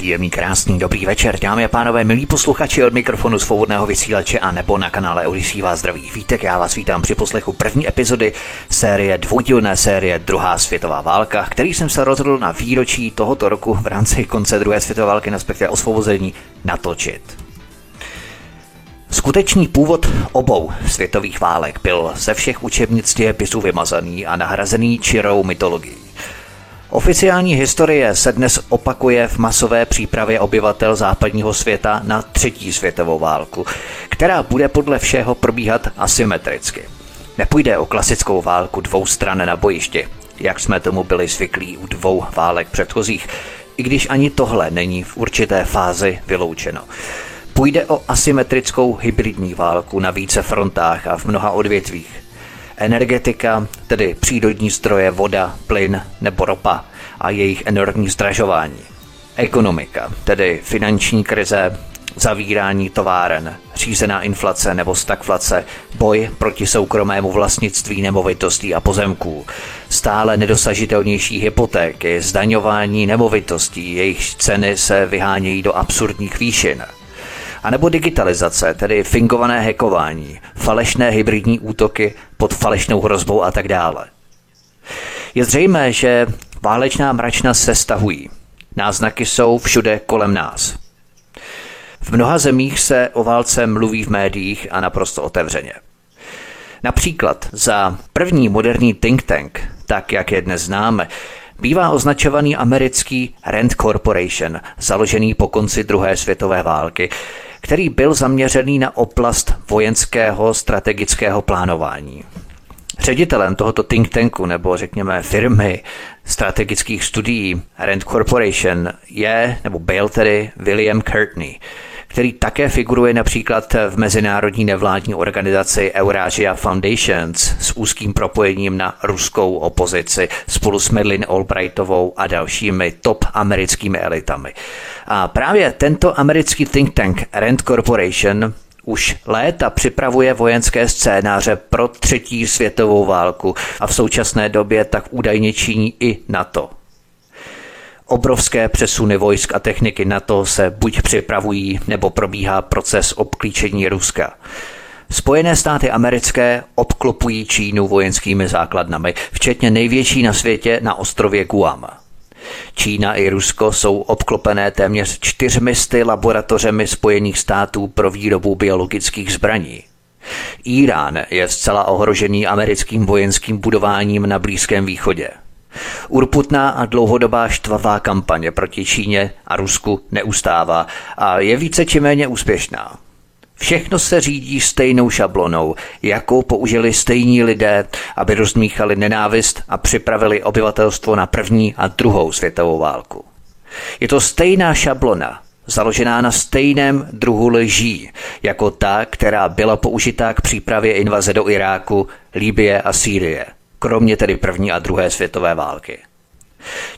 Příjemný, krásný, dobrý večer, dámy a pánové, milí posluchači od mikrofonu svobodného vysílače a nebo na kanále Odisí vás zdraví vítek. Já vás vítám při poslechu první epizody série, dvoudílné série Druhá světová válka, který jsem se rozhodl na výročí tohoto roku v rámci konce druhé světové války, respektive osvobození, natočit. Skutečný původ obou světových válek byl ze všech učebnic dějepisů vymazaný a nahrazený čirou mytologií. Oficiální historie se dnes opakuje v masové přípravě obyvatel západního světa na třetí světovou válku, která bude podle všeho probíhat asymetricky. Nepůjde o klasickou válku dvou stran na bojišti, jak jsme tomu byli zvyklí u dvou válek předchozích, i když ani tohle není v určité fázi vyloučeno. Půjde o asymetrickou hybridní válku na více frontách a v mnoha odvětvích energetika, tedy přírodní zdroje, voda, plyn nebo ropa a jejich enormní zdražování. Ekonomika, tedy finanční krize, zavírání továren, řízená inflace nebo stagflace, boj proti soukromému vlastnictví nemovitostí a pozemků, stále nedosažitelnější hypotéky, zdaňování nemovitostí, jejich ceny se vyhánějí do absurdních výšin – a nebo digitalizace, tedy fingované hekování, falešné hybridní útoky pod falešnou hrozbou a tak dále. Je zřejmé, že válečná mračna se stahují. Náznaky jsou všude kolem nás. V mnoha zemích se o válce mluví v médiích a naprosto otevřeně. Například za první moderní think tank, tak jak je dnes známe, bývá označovaný americký Rand Corporation, založený po konci druhé světové války, který byl zaměřený na oblast vojenského strategického plánování. Ředitelem tohoto think tanku, nebo řekněme firmy strategických studií Rand Corporation je, nebo byl tedy William Courtney, který také figuruje například v mezinárodní nevládní organizaci Eurasia Foundations s úzkým propojením na ruskou opozici spolu s Medlin Albrightovou a dalšími top americkými elitami. A právě tento americký think tank Rand Corporation už léta připravuje vojenské scénáře pro třetí světovou válku a v současné době tak údajně činí i NATO. Obrovské přesuny vojsk a techniky NATO se buď připravují, nebo probíhá proces obklíčení Ruska. Spojené státy americké obklopují Čínu vojenskými základnami, včetně největší na světě na ostrově Guam. Čína i Rusko jsou obklopené téměř čtyřmisty laboratořemi Spojených států pro výrobu biologických zbraní. Irán je zcela ohrožený americkým vojenským budováním na Blízkém východě. Urputná a dlouhodobá štvavá kampaně proti Číně a Rusku neustává a je více či méně úspěšná. Všechno se řídí stejnou šablonou, jakou použili stejní lidé, aby rozmíchali nenávist a připravili obyvatelstvo na první a druhou světovou válku. Je to stejná šablona, založená na stejném druhu lží, jako ta, která byla použitá k přípravě invaze do Iráku, Líbie a Sýrie, kromě tedy první a druhé světové války.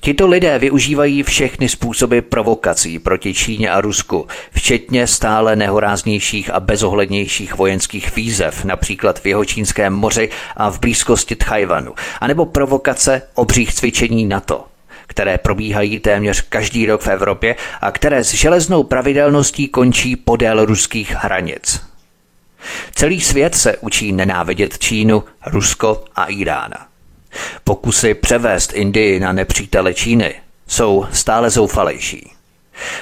Tito lidé využívají všechny způsoby provokací proti Číně a Rusku, včetně stále nehoráznějších a bezohlednějších vojenských výzev, například v Jihočínském moři a v blízkosti Tchajvanu, anebo provokace obřích cvičení NATO které probíhají téměř každý rok v Evropě a které s železnou pravidelností končí podél ruských hranic. Celý svět se učí nenávidět Čínu, Rusko a Irána. Pokusy převést Indii na nepřítele Číny jsou stále zoufalejší.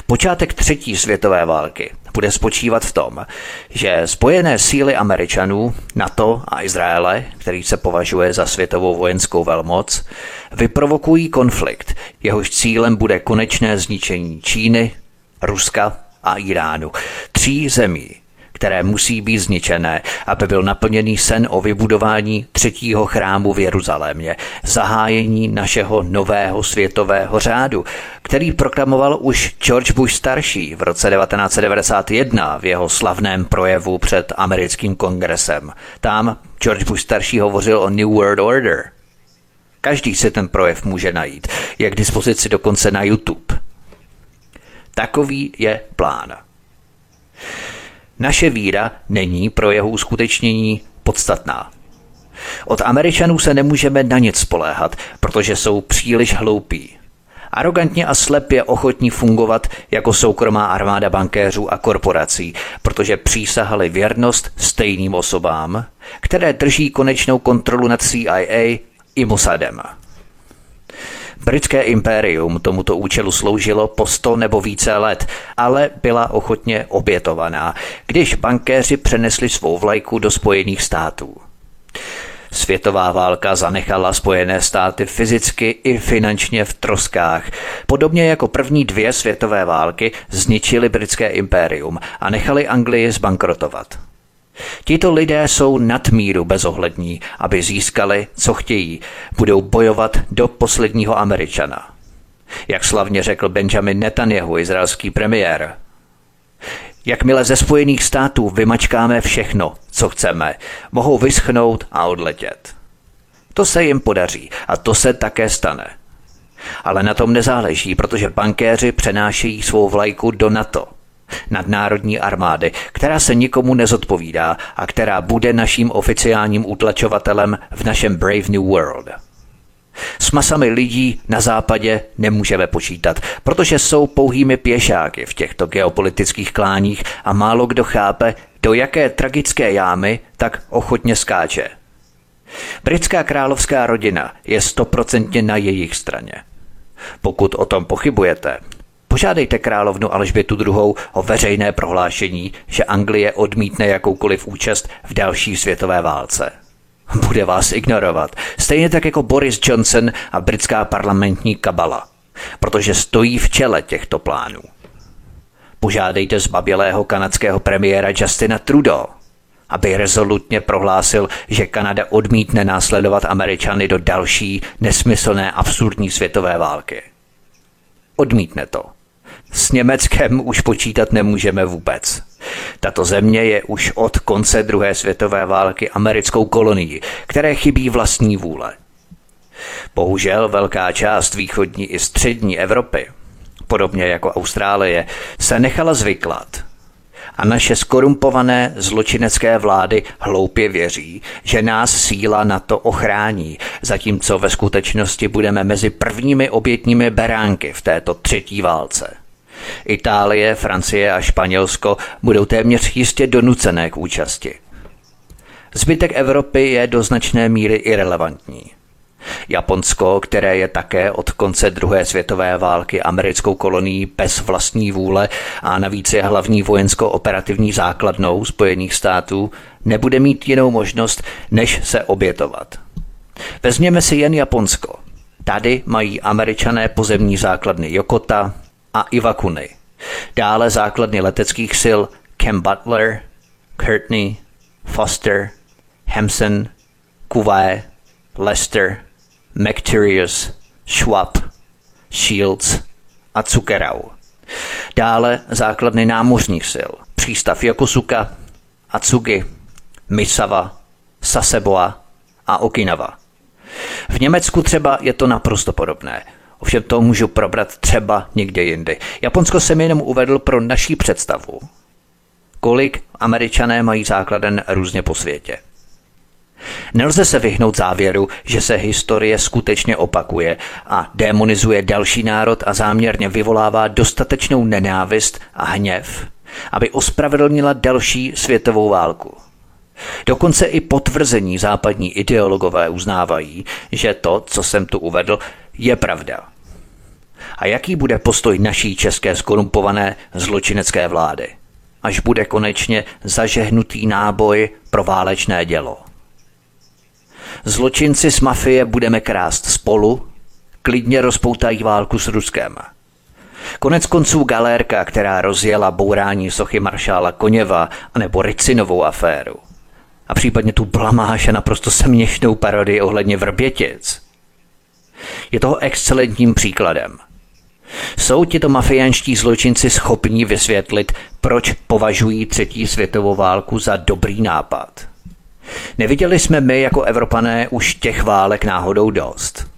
Počátek třetí světové války bude spočívat v tom, že spojené síly Američanů, NATO a Izraele, který se považuje za světovou vojenskou velmoc, vyprovokují konflikt, jehož cílem bude konečné zničení Číny, Ruska a Iránu, tří zemí, které musí být zničené, aby byl naplněný sen o vybudování třetího chrámu v Jeruzalémě, zahájení našeho nového světového řádu, který proklamoval už George Bush starší v roce 1991 v jeho slavném projevu před americkým kongresem. Tam George Bush starší hovořil o New World Order. Každý si ten projev může najít. Je k dispozici dokonce na YouTube. Takový je plán. Naše víra není pro jeho uskutečnění podstatná. Od Američanů se nemůžeme na nic spoléhat, protože jsou příliš hloupí. Arrogantně a slepě ochotní fungovat jako soukromá armáda bankéřů a korporací, protože přísahali věrnost stejným osobám, které drží konečnou kontrolu nad CIA i Mossadem. Britské impérium tomuto účelu sloužilo po sto nebo více let, ale byla ochotně obětovaná, když bankéři přenesli svou vlajku do Spojených států. Světová válka zanechala Spojené státy fyzicky i finančně v troskách. Podobně jako první dvě světové války zničili britské impérium a nechali Anglii zbankrotovat. Tito lidé jsou nadmíru bezohlední, aby získali, co chtějí. Budou bojovat do posledního Američana. Jak slavně řekl Benjamin Netanyahu, izraelský premiér. Jakmile ze Spojených států vymačkáme všechno, co chceme, mohou vyschnout a odletět. To se jim podaří a to se také stane. Ale na tom nezáleží, protože bankéři přenášejí svou vlajku do NATO – nadnárodní armády, která se nikomu nezodpovídá a která bude naším oficiálním utlačovatelem v našem Brave New World. S masami lidí na západě nemůžeme počítat, protože jsou pouhými pěšáky v těchto geopolitických kláních a málo kdo chápe, do jaké tragické jámy tak ochotně skáče. Britská královská rodina je stoprocentně na jejich straně. Pokud o tom pochybujete, Požádejte královnu Alžbětu II. o veřejné prohlášení, že Anglie odmítne jakoukoliv účast v další světové válce. Bude vás ignorovat, stejně tak jako Boris Johnson a britská parlamentní kabala, protože stojí v čele těchto plánů. Požádejte zbabělého kanadského premiéra Justina Trudeau, aby rezolutně prohlásil, že Kanada odmítne následovat Američany do další nesmyslné absurdní světové války. Odmítne to. S Německem už počítat nemůžeme vůbec. Tato země je už od konce druhé světové války americkou kolonií, které chybí vlastní vůle. Bohužel velká část východní i střední Evropy, podobně jako Austrálie, se nechala zvyklat. A naše skorumpované zločinecké vlády hloupě věří, že nás síla na to ochrání, zatímco ve skutečnosti budeme mezi prvními obětními beránky v této třetí válce. Itálie, Francie a Španělsko budou téměř jistě donucené k účasti. Zbytek Evropy je do značné míry irrelevantní. Japonsko, které je také od konce druhé světové války americkou kolonií bez vlastní vůle a navíc je hlavní vojensko-operativní základnou Spojených států, nebude mít jinou možnost, než se obětovat. Vezměme si jen Japonsko. Tady mají američané pozemní základny Jokota, a Iwakuni. Dále základny leteckých sil Cam Butler, Courtney, Foster, Hampson, Kuwait, Lester, McTurius, Schwab, Shields a Tsukerau. Dále základny námořních sil, přístav Yokosuka, Atsugi, Misawa, Saseboa a Okinawa. V Německu třeba je to naprosto podobné – Ovšem to můžu probrat třeba někde jindy. Japonsko jsem jenom uvedl pro naší představu, kolik američané mají základen různě po světě. Nelze se vyhnout závěru, že se historie skutečně opakuje a demonizuje další národ a záměrně vyvolává dostatečnou nenávist a hněv, aby ospravedlnila další světovou válku. Dokonce i potvrzení západní ideologové uznávají, že to, co jsem tu uvedl, je pravda. A jaký bude postoj naší české skorumpované zločinecké vlády, až bude konečně zažehnutý náboj pro válečné dělo? Zločinci z mafie budeme krást spolu, klidně rozpoutají válku s Ruskem. Konec konců galérka, která rozjela bourání sochy maršála Koněva anebo Ricinovou aféru. A případně tu blamáš a naprosto směšnou parodii ohledně Vrbětic – je toho excelentním příkladem. Jsou tito mafiánští zločinci schopní vysvětlit, proč považují třetí světovou válku za dobrý nápad? Neviděli jsme my jako Evropané už těch válek náhodou dost.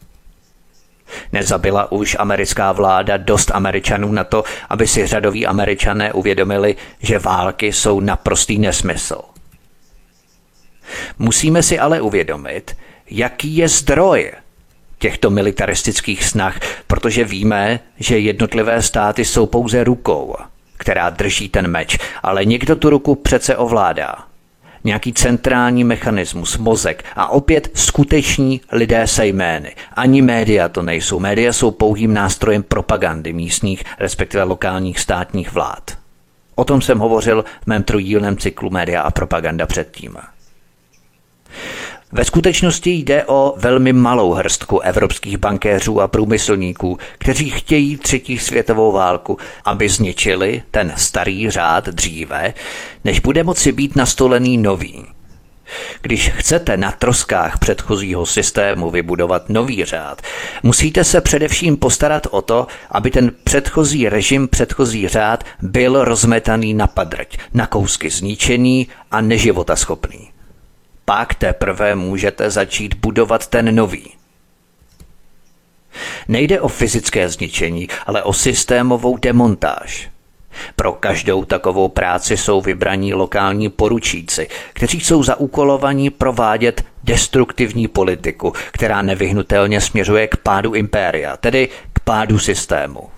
Nezabila už americká vláda dost Američanů na to, aby si řadoví Američané uvědomili, že války jsou naprostý nesmysl. Musíme si ale uvědomit, jaký je zdroj těchto militaristických snah, protože víme, že jednotlivé státy jsou pouze rukou, která drží ten meč, ale někdo tu ruku přece ovládá. Nějaký centrální mechanismus, mozek a opět skuteční lidé se jmény. Ani média to nejsou. Média jsou pouhým nástrojem propagandy místních, respektive lokálních státních vlád. O tom jsem hovořil v mém trojdílném cyklu Média a propaganda předtím. Ve skutečnosti jde o velmi malou hrstku evropských bankéřů a průmyslníků, kteří chtějí třetí světovou válku, aby zničili ten starý řád dříve, než bude moci být nastolený nový. Když chcete na troskách předchozího systému vybudovat nový řád, musíte se především postarat o to, aby ten předchozí režim, předchozí řád byl rozmetaný na padrť, na kousky zničený a neživotaschopný pak teprve můžete začít budovat ten nový. Nejde o fyzické zničení, ale o systémovou demontáž. Pro každou takovou práci jsou vybraní lokální poručíci, kteří jsou zaúkolovaní provádět destruktivní politiku, která nevyhnutelně směřuje k pádu impéria, tedy k pádu systému.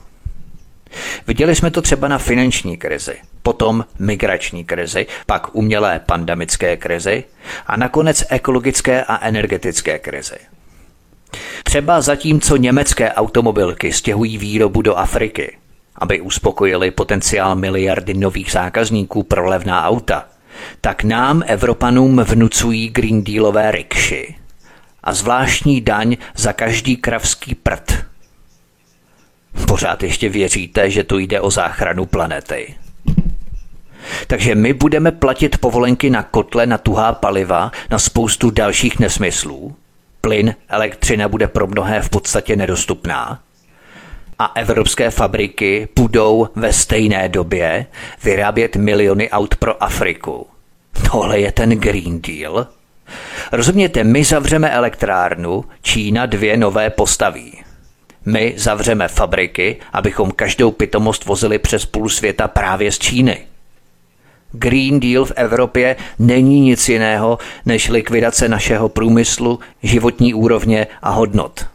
Viděli jsme to třeba na finanční krizi, potom migrační krizi, pak umělé pandemické krizi a nakonec ekologické a energetické krizi. Třeba zatímco německé automobilky stěhují výrobu do Afriky, aby uspokojili potenciál miliardy nových zákazníků pro levná auta, tak nám, Evropanům, vnucují Green Dealové rikši a zvláštní daň za každý kravský prd – Pořád ještě věříte, že tu jde o záchranu planety. Takže my budeme platit povolenky na kotle, na tuhá paliva, na spoustu dalších nesmyslů. Plyn, elektřina bude pro mnohé v podstatě nedostupná. A evropské fabriky budou ve stejné době vyrábět miliony aut pro Afriku. Tohle je ten Green Deal. Rozumějte, my zavřeme elektrárnu, Čína dvě nové postaví. My zavřeme fabriky, abychom každou pitomost vozili přes půl světa právě z Číny. Green Deal v Evropě není nic jiného než likvidace našeho průmyslu, životní úrovně a hodnot.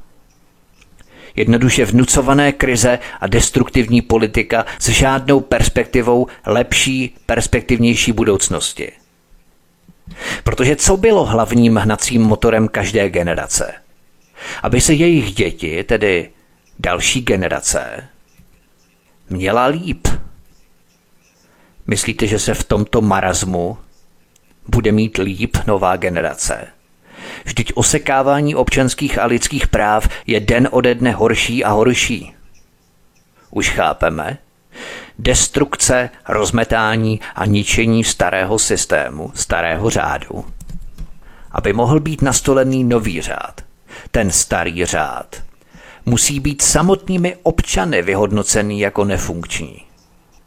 Jednoduše vnucované krize a destruktivní politika s žádnou perspektivou lepší, perspektivnější budoucnosti. Protože co bylo hlavním hnacím motorem každé generace? Aby se jejich děti, tedy další generace měla líp. Myslíte, že se v tomto marazmu bude mít líp nová generace? Vždyť osekávání občanských a lidských práv je den ode dne horší a horší. Už chápeme? Destrukce, rozmetání a ničení starého systému, starého řádu. Aby mohl být nastolený nový řád. Ten starý řád musí být samotnými občany vyhodnocený jako nefunkční.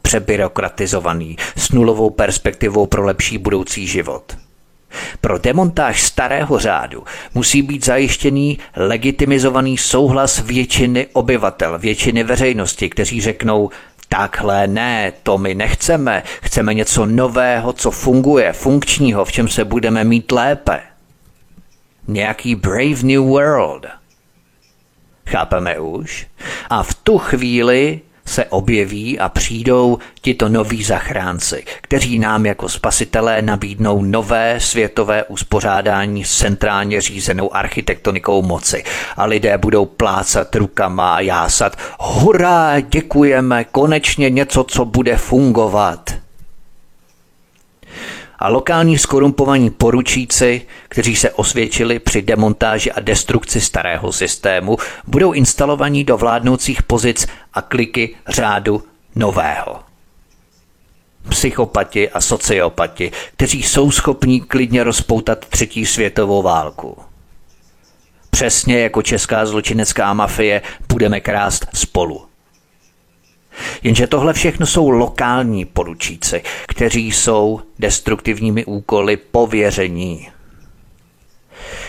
Přebyrokratizovaný, s nulovou perspektivou pro lepší budoucí život. Pro demontáž starého řádu musí být zajištěný legitimizovaný souhlas většiny obyvatel, většiny veřejnosti, kteří řeknou, takhle ne, to my nechceme, chceme něco nového, co funguje, funkčního, v čem se budeme mít lépe. Nějaký Brave New World – Chápeme už? A v tu chvíli se objeví a přijdou tito noví zachránci, kteří nám jako spasitelé nabídnou nové světové uspořádání s centrálně řízenou architektonikou moci. A lidé budou plácat rukama a jásat hurá, děkujeme, konečně něco, co bude fungovat a lokální skorumpovaní poručíci, kteří se osvědčili při demontáži a destrukci starého systému, budou instalovaní do vládnoucích pozic a kliky řádu nového. Psychopati a sociopati, kteří jsou schopní klidně rozpoutat třetí světovou válku. Přesně jako česká zločinecká mafie budeme krást spolu – Jenže tohle všechno jsou lokální poručíci, kteří jsou destruktivními úkoly pověření.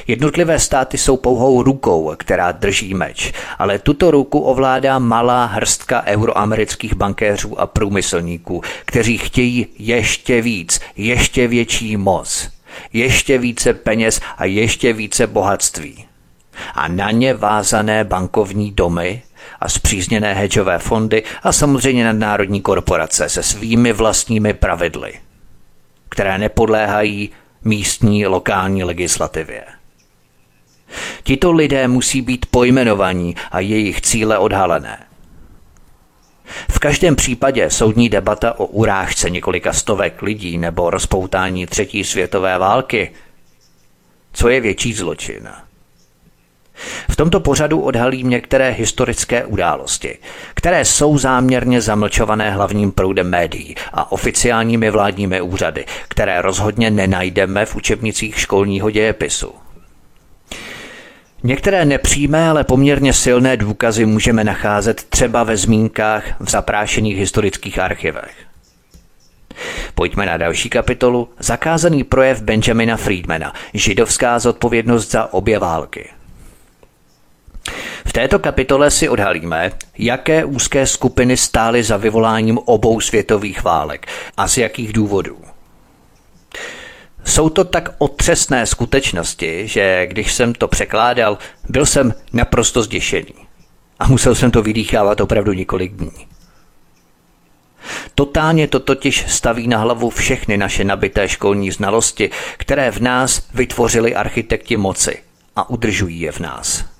Jednotlivé státy jsou pouhou rukou, která drží meč, ale tuto ruku ovládá malá hrstka euroamerických bankéřů a průmyslníků, kteří chtějí ještě víc, ještě větší moc, ještě více peněz a ještě více bohatství. A na ně vázané bankovní domy a zpřízněné hedžové fondy a samozřejmě nadnárodní korporace se svými vlastními pravidly, které nepodléhají místní lokální legislativě. Tito lidé musí být pojmenovaní a jejich cíle odhalené. V každém případě soudní debata o urážce několika stovek lidí nebo rozpoutání třetí světové války, co je větší zločin? V tomto pořadu odhalím některé historické události, které jsou záměrně zamlčované hlavním proudem médií a oficiálními vládními úřady, které rozhodně nenajdeme v učebnicích školního dějepisu. Některé nepřímé, ale poměrně silné důkazy můžeme nacházet třeba ve zmínkách v zaprášených historických archivech. Pojďme na další kapitolu. Zakázaný projev Benjamina Friedmana. Židovská zodpovědnost za obě války. V této kapitole si odhalíme, jaké úzké skupiny stály za vyvoláním obou světových válek a z jakých důvodů. Jsou to tak otřesné skutečnosti, že když jsem to překládal, byl jsem naprosto zděšený. A musel jsem to vydýchávat opravdu několik dní. Totálně to totiž staví na hlavu všechny naše nabité školní znalosti, které v nás vytvořili architekti moci a udržují je v nás.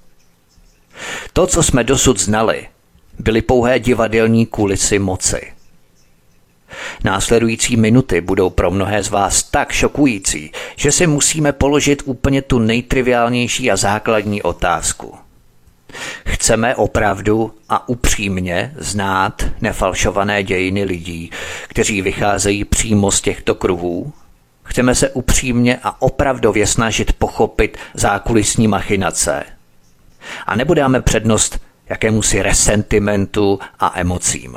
To, co jsme dosud znali, byly pouhé divadelní kulisy moci. Následující minuty budou pro mnohé z vás tak šokující, že si musíme položit úplně tu nejtriviálnější a základní otázku. Chceme opravdu a upřímně znát nefalšované dějiny lidí, kteří vycházejí přímo z těchto kruhů? Chceme se upřímně a opravdově snažit pochopit zákulisní machinace, a nebo dáme přednost jakémusi resentimentu a emocím.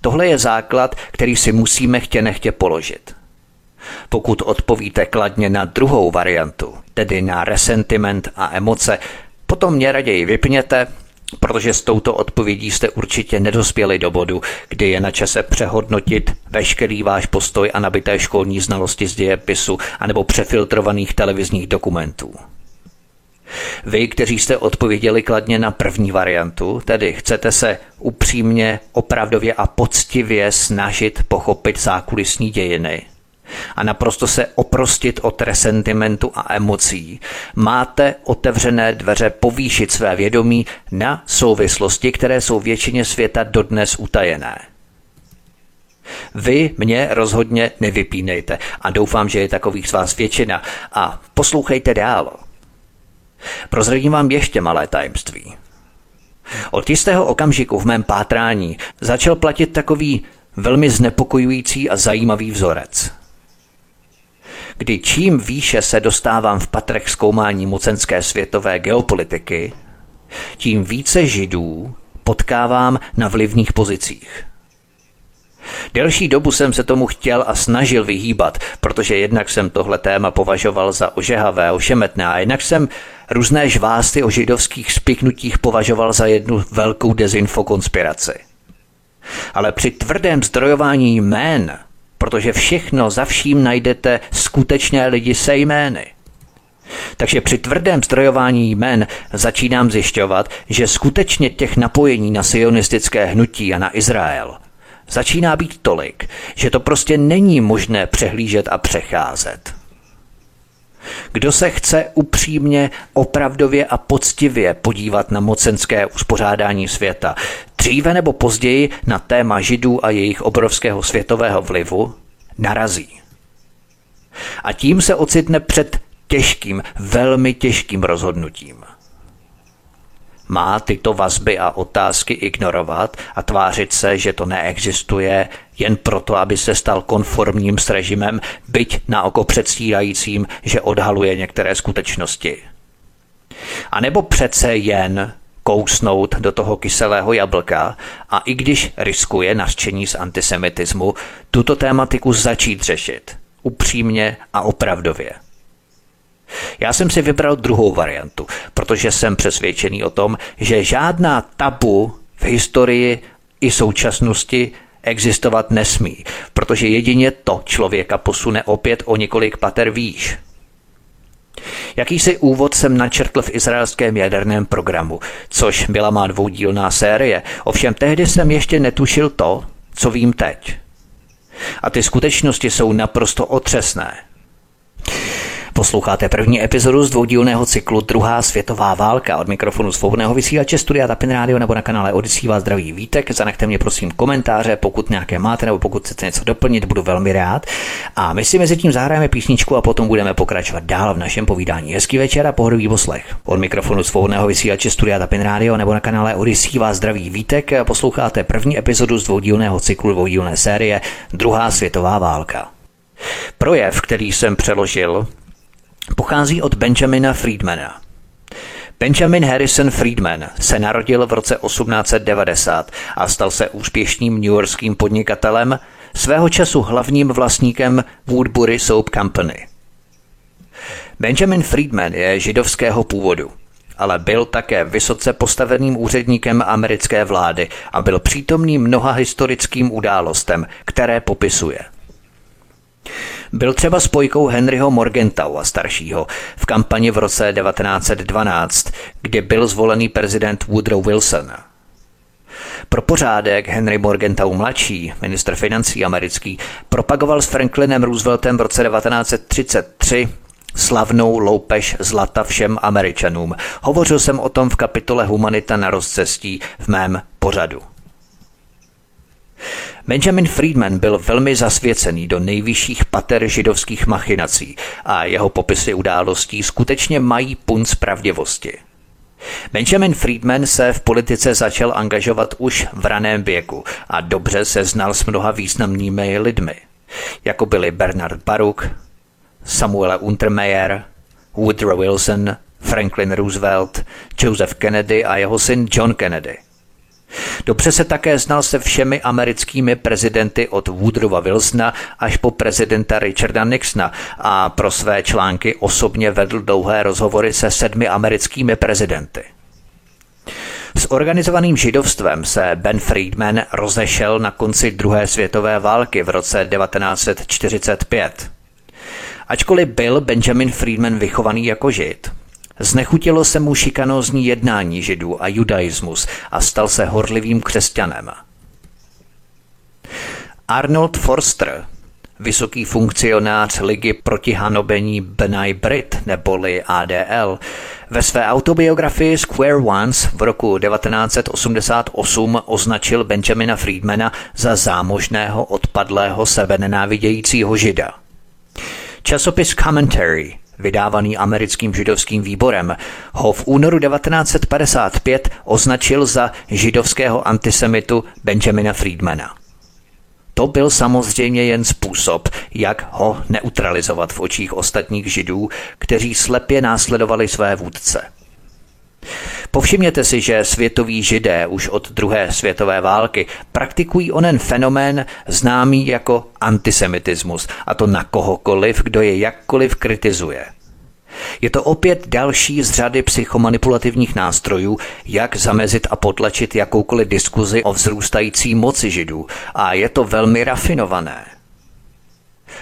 Tohle je základ, který si musíme chtě nechtě položit. Pokud odpovíte kladně na druhou variantu, tedy na resentiment a emoce, potom mě raději vypněte, protože s touto odpovědí jste určitě nedospěli do bodu, kdy je na čase přehodnotit veškerý váš postoj a nabité školní znalosti z dějepisu anebo přefiltrovaných televizních dokumentů. Vy, kteří jste odpověděli kladně na první variantu, tedy chcete se upřímně, opravdově a poctivě snažit pochopit zákulisní dějiny a naprosto se oprostit od resentimentu a emocí, máte otevřené dveře povýšit své vědomí na souvislosti, které jsou většině světa dodnes utajené. Vy mě rozhodně nevypínejte a doufám, že je takových z vás většina a poslouchejte dál. Prozradím vám ještě malé tajemství. Od jistého okamžiku v mém pátrání začal platit takový velmi znepokojující a zajímavý vzorec. Kdy čím výše se dostávám v patrech zkoumání mocenské světové geopolitiky, tím více židů potkávám na vlivných pozicích – Delší dobu jsem se tomu chtěl a snažil vyhýbat, protože jednak jsem tohle téma považoval za ožehavé, ošemetné a jednak jsem různé žvásty o židovských spiknutích považoval za jednu velkou dezinfokonspiraci. Ale při tvrdém zdrojování jmén, protože všechno za vším najdete skutečné lidi se jmény, takže při tvrdém zdrojování jmen začínám zjišťovat, že skutečně těch napojení na sionistické hnutí a na Izrael začíná být tolik, že to prostě není možné přehlížet a přecházet. Kdo se chce upřímně, opravdově a poctivě podívat na mocenské uspořádání světa, dříve nebo později na téma židů a jejich obrovského světového vlivu, narazí. A tím se ocitne před těžkým, velmi těžkým rozhodnutím – má tyto vazby a otázky ignorovat a tvářit se, že to neexistuje jen proto, aby se stal konformním s režimem, byť na oko předstírajícím, že odhaluje některé skutečnosti. A nebo přece jen kousnout do toho kyselého jablka a i když riskuje nařčení z antisemitismu, tuto tématiku začít řešit upřímně a opravdově. Já jsem si vybral druhou variantu, protože jsem přesvědčený o tom, že žádná tabu v historii i současnosti existovat nesmí, protože jedině to člověka posune opět o několik pater výš. Jakýsi úvod jsem načrtl v izraelském jaderném programu, což byla má dvoudílná série, ovšem tehdy jsem ještě netušil to, co vím teď. A ty skutečnosti jsou naprosto otřesné. Posloucháte první epizodu z dvoudílného cyklu Druhá světová válka od mikrofonu svobodného vysílače Studia Tapin Radio nebo na kanále Odisí vás zdraví vítek. Zanechte mě prosím komentáře, pokud nějaké máte nebo pokud chcete něco doplnit, budu velmi rád. A my si mezi tím zahrajeme písničku a potom budeme pokračovat dál v našem povídání. Hezký večer a pohodový poslech. Od mikrofonu svobodného vysílače Studia Tapin Radio nebo na kanále Odisí vás zdraví vítek. Posloucháte první epizodu z dvoudílného cyklu dvoudílné série Druhá světová válka. Projev, který jsem přeložil, pochází od Benjamina Friedmana. Benjamin Harrison Friedman se narodil v roce 1890 a stal se úspěšným newyorským podnikatelem, svého času hlavním vlastníkem Woodbury Soap Company. Benjamin Friedman je židovského původu, ale byl také vysoce postaveným úředníkem americké vlády a byl přítomný mnoha historickým událostem, které popisuje – byl třeba spojkou Henryho Morgentaua staršího v kampani v roce 1912, kdy byl zvolený prezident Woodrow Wilson. Pro pořádek Henry Morgenthau mladší, ministr financí americký, propagoval s Franklinem Rooseveltem v roce 1933 slavnou loupež zlata všem Američanům. Hovořil jsem o tom v kapitole Humanita na rozcestí v mém pořadu. Benjamin Friedman byl velmi zasvěcený do nejvyšších pater židovských machinací a jeho popisy událostí skutečně mají punc pravdivosti. Benjamin Friedman se v politice začal angažovat už v raném věku a dobře se znal s mnoha významnými lidmi, jako byli Bernard Baruch, Samuel Untermeyer, Woodrow Wilson, Franklin Roosevelt, Joseph Kennedy a jeho syn John Kennedy. Dobře se také znal se všemi americkými prezidenty od Woodrowa Wilsona až po prezidenta Richarda Nixona a pro své články osobně vedl dlouhé rozhovory se sedmi americkými prezidenty. S organizovaným židovstvem se Ben Friedman rozešel na konci druhé světové války v roce 1945. Ačkoliv byl Benjamin Friedman vychovaný jako žid, Znechutilo se mu šikanózní jednání židů a judaismus a stal se horlivým křesťanem. Arnold Forster, vysoký funkcionář Ligy proti hanobení B'nai Brit neboli ADL, ve své autobiografii Square Ones v roku 1988 označil Benjamina Friedmana za zámožného odpadlého sebenenávidějícího žida. Časopis Commentary vydávaný americkým židovským výborem, ho v únoru 1955 označil za židovského antisemitu Benjamina Friedmana. To byl samozřejmě jen způsob, jak ho neutralizovat v očích ostatních židů, kteří slepě následovali své vůdce. Povšimněte si, že světoví židé už od druhé světové války praktikují onen fenomén známý jako antisemitismus, a to na kohokoliv, kdo je jakkoliv kritizuje. Je to opět další z řady psychomanipulativních nástrojů, jak zamezit a potlačit jakoukoliv diskuzi o vzrůstající moci židů a je to velmi rafinované.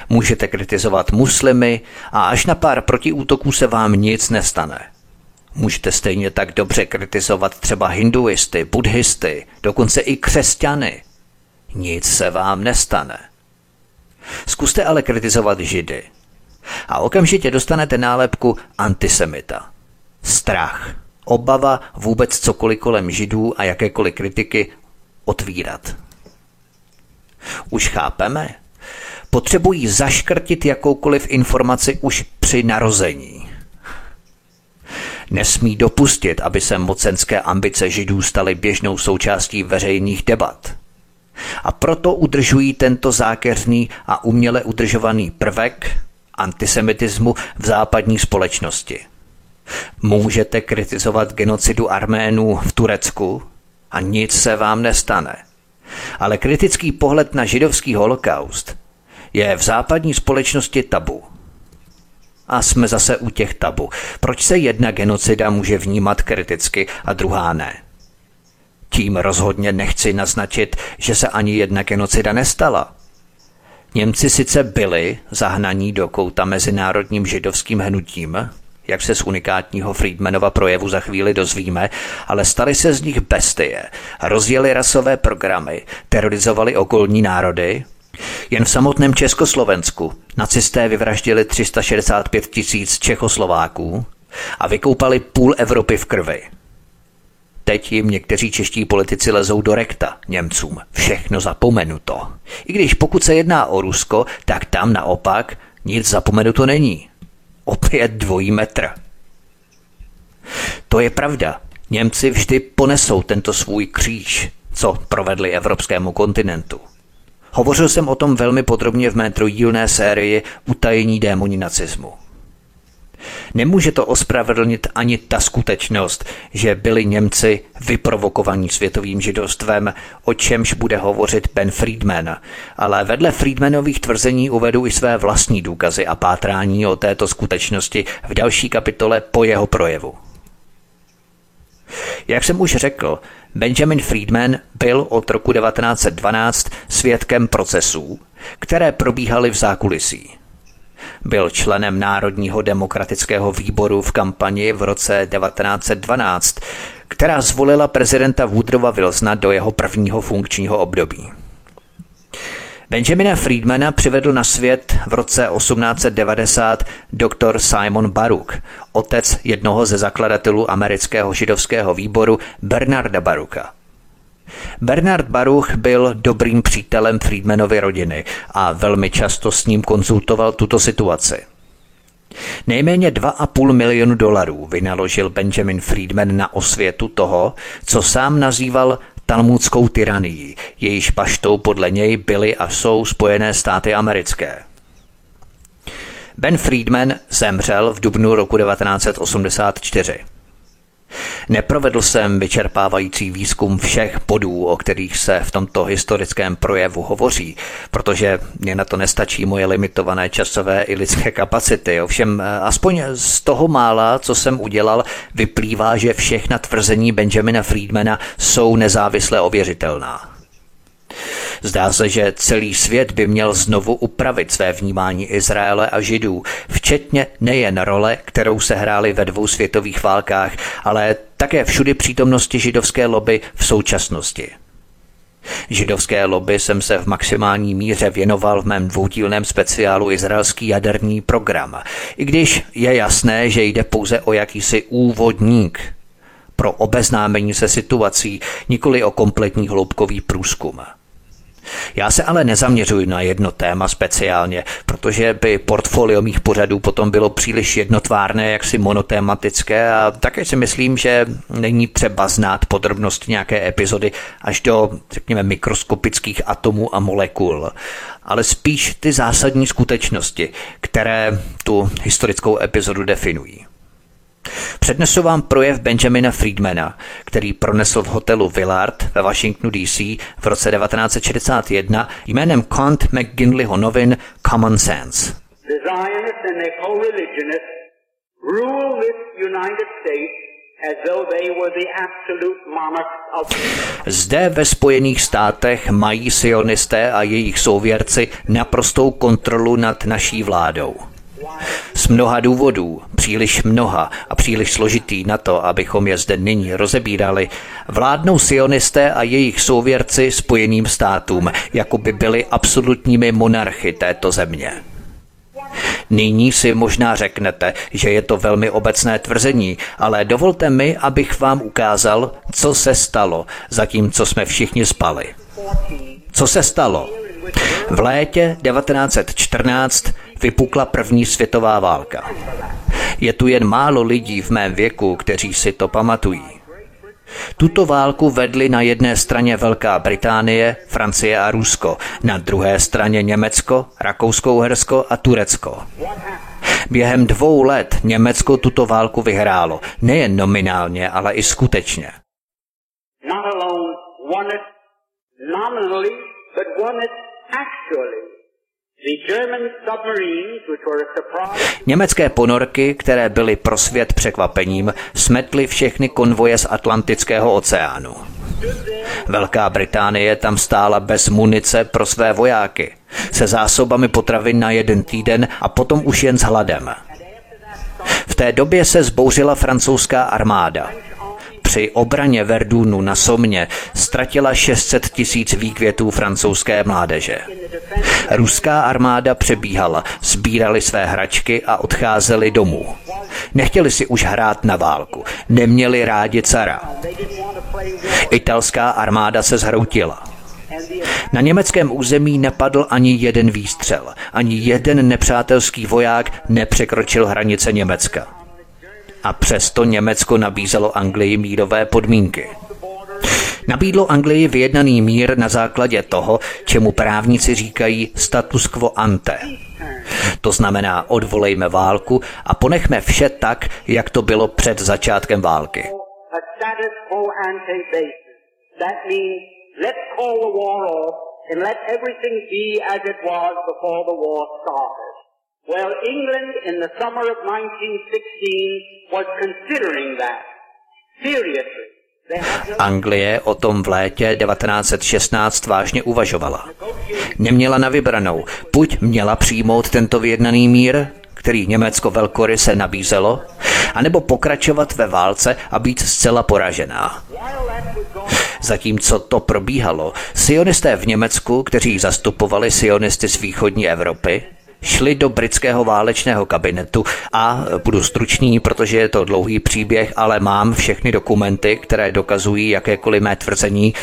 Můžete kritizovat muslimy a až na pár protiútoků se vám nic nestane. Můžete stejně tak dobře kritizovat třeba hinduisty, buddhisty, dokonce i křesťany. Nic se vám nestane. Zkuste ale kritizovat židy. A okamžitě dostanete nálepku antisemita. Strach, obava vůbec cokoliv kolem židů a jakékoliv kritiky otvírat. Už chápeme? Potřebují zaškrtit jakoukoliv informaci už při narození. Nesmí dopustit, aby se mocenské ambice židů staly běžnou součástí veřejných debat. A proto udržují tento zákeřný a uměle udržovaný prvek antisemitismu v západní společnosti. Můžete kritizovat genocidu Arménů v Turecku a nic se vám nestane. Ale kritický pohled na židovský holokaust je v západní společnosti tabu. A jsme zase u těch tabu. Proč se jedna genocida může vnímat kriticky a druhá ne? Tím rozhodně nechci naznačit, že se ani jedna genocida nestala. Němci sice byli zahnaní do kouta mezinárodním židovským hnutím, jak se z unikátního Friedmanova projevu za chvíli dozvíme, ale stali se z nich bestie, rozjeli rasové programy, terorizovali okolní národy. Jen v samotném Československu nacisté vyvraždili 365 tisíc Čechoslováků a vykoupali půl Evropy v krvi. Teď jim někteří čeští politici lezou do rekta Němcům. Všechno zapomenuto. I když pokud se jedná o Rusko, tak tam naopak nic zapomenuto není. Opět dvojí metr. To je pravda. Němci vždy ponesou tento svůj kříž, co provedli evropskému kontinentu. Hovořil jsem o tom velmi podrobně v mé trojdílné sérii Utajení démoni nacismu. Nemůže to ospravedlnit ani ta skutečnost, že byli Němci vyprovokovaní světovým židovstvem, o čemž bude hovořit Ben Friedman, ale vedle Friedmanových tvrzení uvedu i své vlastní důkazy a pátrání o této skutečnosti v další kapitole po jeho projevu. Jak jsem už řekl, Benjamin Friedman byl od roku 1912 svědkem procesů, které probíhaly v zákulisí. Byl členem Národního demokratického výboru v kampani v roce 1912, která zvolila prezidenta Woodrowa Wilsona do jeho prvního funkčního období. Benjamina Friedmana přivedl na svět v roce 1890 doktor Simon Baruch, otec jednoho ze zakladatelů amerického židovského výboru Bernarda Barucha. Bernard Baruch byl dobrým přítelem Friedmanovy rodiny a velmi často s ním konzultoval tuto situaci. Nejméně 2,5 milionu dolarů vynaložil Benjamin Friedman na osvětu toho, co sám nazýval talmudskou tyranii, jejíž paštou podle něj byly a jsou Spojené státy americké. Ben Friedman zemřel v dubnu roku 1984. Neprovedl jsem vyčerpávající výzkum všech bodů, o kterých se v tomto historickém projevu hovoří, protože mě na to nestačí moje limitované časové i lidské kapacity. Ovšem, eh, aspoň z toho mála, co jsem udělal, vyplývá, že všechna tvrzení Benjamina Friedmana jsou nezávisle ověřitelná. Zdá se, že celý svět by měl znovu upravit své vnímání Izraele a Židů, včetně nejen role, kterou se hráli ve dvou světových válkách, ale také všudy přítomnosti židovské lobby v současnosti. Židovské lobby jsem se v maximální míře věnoval v mém dvoudílném speciálu Izraelský jaderný program, i když je jasné, že jde pouze o jakýsi úvodník pro obeznámení se situací, nikoli o kompletní hloubkový průzkum. Já se ale nezaměřuji na jedno téma speciálně, protože by portfolio mých pořadů potom bylo příliš jednotvárné, jaksi monotématické a také si myslím, že není třeba znát podrobnosti nějaké epizody až do, řekněme, mikroskopických atomů a molekul, ale spíš ty zásadní skutečnosti, které tu historickou epizodu definují. Přednesu vám projev Benjamina Friedmana, který pronesl v hotelu Villard ve Washingtonu DC v roce 1961 jménem Kant McGinleyho novin Common Sense. Zde ve Spojených státech mají sionisté a jejich souvěrci naprostou kontrolu nad naší vládou. Z mnoha důvodů, příliš mnoha a příliš složitý na to, abychom je zde nyní rozebírali, vládnou sionisté a jejich souvěrci spojeným státům, jako by byli absolutními monarchy této země. Nyní si možná řeknete, že je to velmi obecné tvrzení, ale dovolte mi, abych vám ukázal, co se stalo, zatímco jsme všichni spali. Co se stalo? V létě 1914 vypukla první světová válka. Je tu jen málo lidí v mém věku, kteří si to pamatují. Tuto válku vedly na jedné straně Velká Británie, Francie a Rusko, na druhé straně Německo, Rakousko-Uhersko a Turecko. Během dvou let Německo tuto válku vyhrálo, nejen nominálně, ale i skutečně. Not alone won it nominally, but won it. Německé ponorky, které byly pro svět překvapením, smetly všechny konvoje z Atlantického oceánu. Velká Británie tam stála bez munice pro své vojáky, se zásobami potravin na jeden týden a potom už jen s hladem. V té době se zbouřila francouzská armáda při obraně Verdunu na Somně ztratila 600 tisíc výkvětů francouzské mládeže. Ruská armáda přebíhala, sbírali své hračky a odcházeli domů. Nechtěli si už hrát na válku, neměli rádi cara. Italská armáda se zhroutila. Na německém území nepadl ani jeden výstřel, ani jeden nepřátelský voják nepřekročil hranice Německa a přesto Německo nabízelo Anglii mírové podmínky. Nabídlo Anglii vyjednaný mír na základě toho, čemu právníci říkají status quo ante. To znamená, odvolejme válku a ponechme vše tak, jak to bylo před začátkem války. and let everything be as it was before the war started. Well, England in the summer of 1916 was considering that seriously. Anglie o tom v létě 1916 vážně uvažovala. Neměla na vybranou. Buď měla přijmout tento vyjednaný mír, který Německo velkoryse nabízelo, anebo pokračovat ve válce a být zcela poražená. Zatímco to probíhalo, sionisté v Německu, kteří zastupovali sionisty z východní Evropy, šli do britského válečného kabinetu a budu stručný, protože je to dlouhý příběh, ale mám všechny dokumenty, které dokazují jakékoliv mé tvrzení,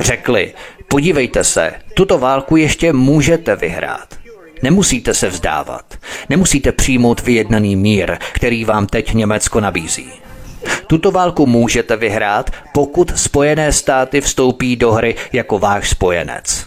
řekli, podívejte se, tuto válku ještě můžete vyhrát. Nemusíte se vzdávat. Nemusíte přijmout vyjednaný mír, který vám teď Německo nabízí. Tuto válku můžete vyhrát, pokud Spojené státy vstoupí do hry jako váš spojenec.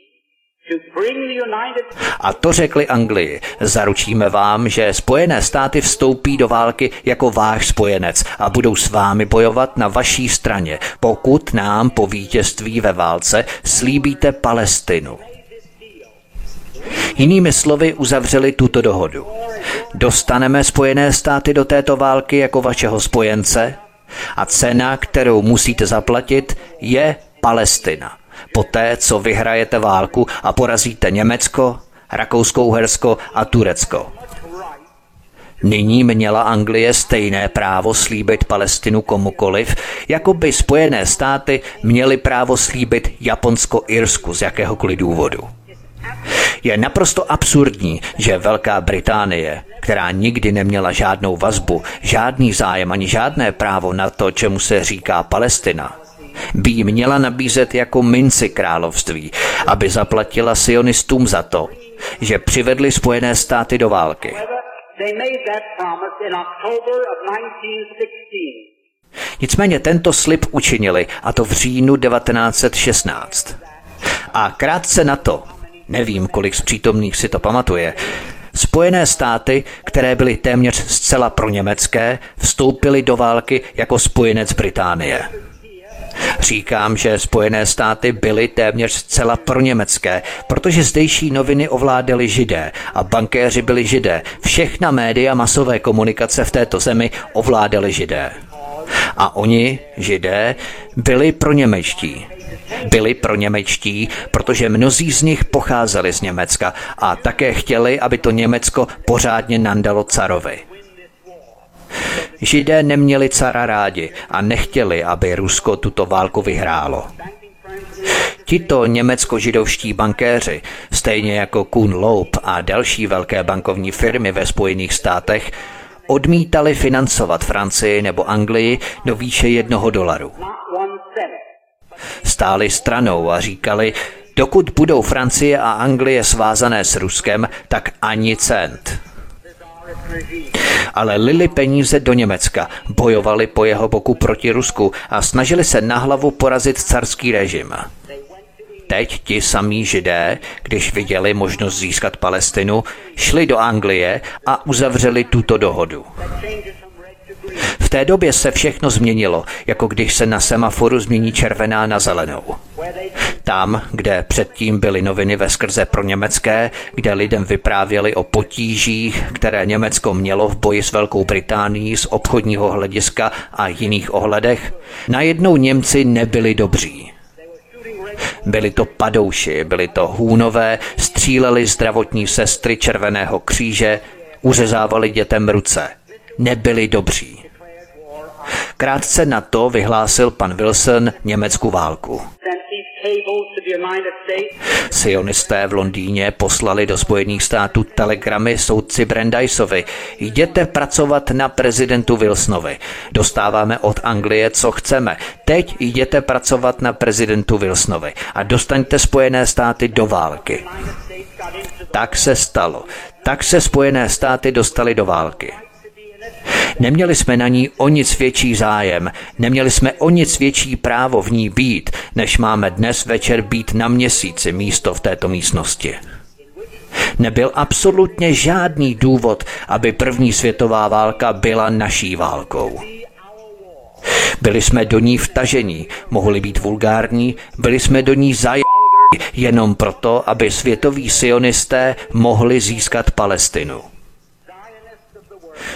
a to řekli Anglii. Zaručíme vám, že Spojené státy vstoupí do války jako váš spojenec a budou s vámi bojovat na vaší straně, pokud nám po vítězství ve válce slíbíte Palestinu. Jinými slovy uzavřeli tuto dohodu. Dostaneme Spojené státy do této války jako vašeho spojence a cena, kterou musíte zaplatit, je Palestina poté, co vyhrajete válku a porazíte Německo, Rakousko-Uhersko a Turecko. Nyní měla Anglie stejné právo slíbit Palestinu komukoliv, jako by Spojené státy měly právo slíbit Japonsko-Irsku z jakéhokoliv důvodu. Je naprosto absurdní, že Velká Británie, která nikdy neměla žádnou vazbu, žádný zájem ani žádné právo na to, čemu se říká Palestina, by jí měla nabízet jako minci království, aby zaplatila sionistům za to, že přivedli Spojené státy do války. Nicméně tento slib učinili, a to v říjnu 1916. A krátce na to, nevím, kolik z přítomných si to pamatuje, Spojené státy, které byly téměř zcela pro německé, vstoupily do války jako spojenec Británie. Říkám, že Spojené státy byly téměř zcela proněmecké, protože zdejší noviny ovládali židé a bankéři byli židé. Všechna média masové komunikace v této zemi ovládali židé. A oni, židé, byli pro němečtí. Byli pro němečtí, protože mnozí z nich pocházeli z Německa a také chtěli, aby to Německo pořádně nandalo carovi. Židé neměli cara rádi a nechtěli, aby Rusko tuto válku vyhrálo. Tito německo-židovští bankéři, stejně jako Kuhn Loeb a další velké bankovní firmy ve Spojených státech, odmítali financovat Francii nebo Anglii do výše jednoho dolaru. Stáli stranou a říkali, dokud budou Francie a Anglie svázané s Ruskem, tak ani cent. Ale lili peníze do Německa, bojovali po jeho boku proti Rusku a snažili se na hlavu porazit carský režim. Teď ti samí židé, když viděli možnost získat Palestinu, šli do Anglie a uzavřeli tuto dohodu. V té době se všechno změnilo, jako když se na semaforu změní červená na zelenou. Tam, kde předtím byly noviny ve skrze pro německé, kde lidem vyprávěli o potížích, které Německo mělo v boji s Velkou Británií z obchodního hlediska a jiných ohledech, najednou Němci nebyli dobří. Byli to padouši, byli to hůnové, stříleli zdravotní sestry Červeného kříže, uřezávali dětem ruce. Nebyli dobří. Krátce na to vyhlásil pan Wilson Německu válku. Sionisté v Londýně poslali do Spojených států telegramy soudci Brandaisovi. Jděte pracovat na prezidentu Wilsonovi. Dostáváme od Anglie, co chceme. Teď jděte pracovat na prezidentu Wilsonovi a dostaňte Spojené státy do války. Tak se stalo. Tak se Spojené státy dostali do války. Neměli jsme na ní o nic větší zájem, neměli jsme o nic větší právo v ní být, než máme dnes večer být na měsíci místo v této místnosti. Nebyl absolutně žádný důvod, aby první světová válka byla naší válkou. Byli jsme do ní vtažení, mohli být vulgární, byli jsme do ní zaj jenom proto, aby světoví sionisté mohli získat Palestinu.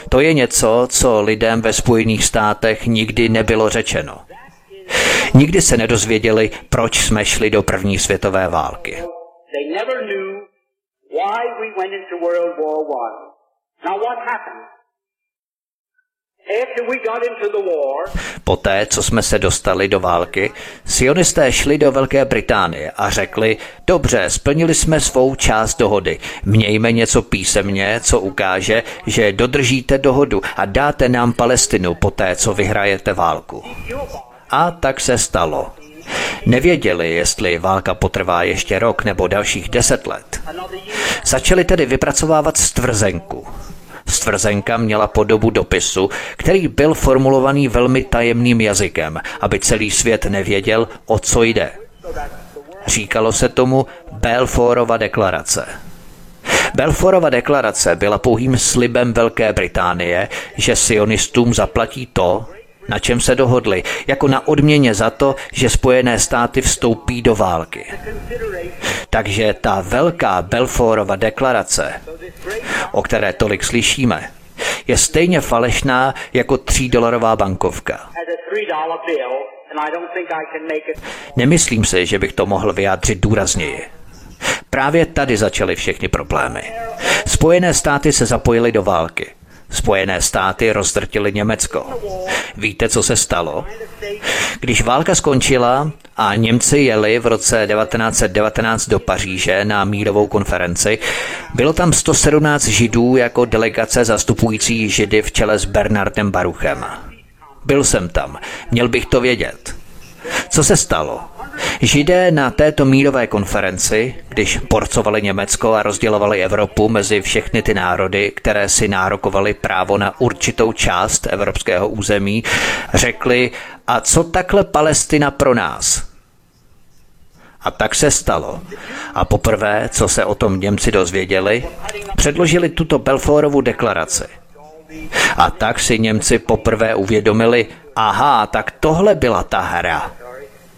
To je něco, co lidem ve Spojených státech nikdy nebylo řečeno. Nikdy se nedozvěděli, proč jsme šli do první světové války. Now what happened? Poté, co jsme se dostali do války, sionisté šli do Velké Británie a řekli, dobře, splnili jsme svou část dohody, mějme něco písemně, co ukáže, že dodržíte dohodu a dáte nám Palestinu poté, co vyhrajete válku. A tak se stalo. Nevěděli, jestli válka potrvá ještě rok nebo dalších deset let. Začali tedy vypracovávat stvrzenku. Stvrzenka měla podobu dopisu, který byl formulovaný velmi tajemným jazykem, aby celý svět nevěděl, o co jde. Říkalo se tomu Belforova deklarace. Belforova deklarace byla pouhým slibem Velké Británie, že sionistům zaplatí to, na čem se dohodli, jako na odměně za to, že Spojené státy vstoupí do války. Takže ta velká Belforova deklarace, o které tolik slyšíme, je stejně falešná jako třídolarová bankovka. Nemyslím si, že bych to mohl vyjádřit důrazněji. Právě tady začaly všechny problémy. Spojené státy se zapojily do války. Spojené státy rozdrtily Německo. Víte, co se stalo? Když válka skončila a Němci jeli v roce 1919 do Paříže na mírovou konferenci, bylo tam 117 židů jako delegace zastupující židy v čele s Bernardem Baruchem. Byl jsem tam, měl bych to vědět. Co se stalo? Židé na této mírové konferenci, když porcovali Německo a rozdělovali Evropu mezi všechny ty národy, které si nárokovali právo na určitou část evropského území, řekli, a co takhle Palestina pro nás? A tak se stalo. A poprvé, co se o tom Němci dozvěděli, předložili tuto Belforovu deklaraci. A tak si Němci poprvé uvědomili, aha, tak tohle byla ta hra.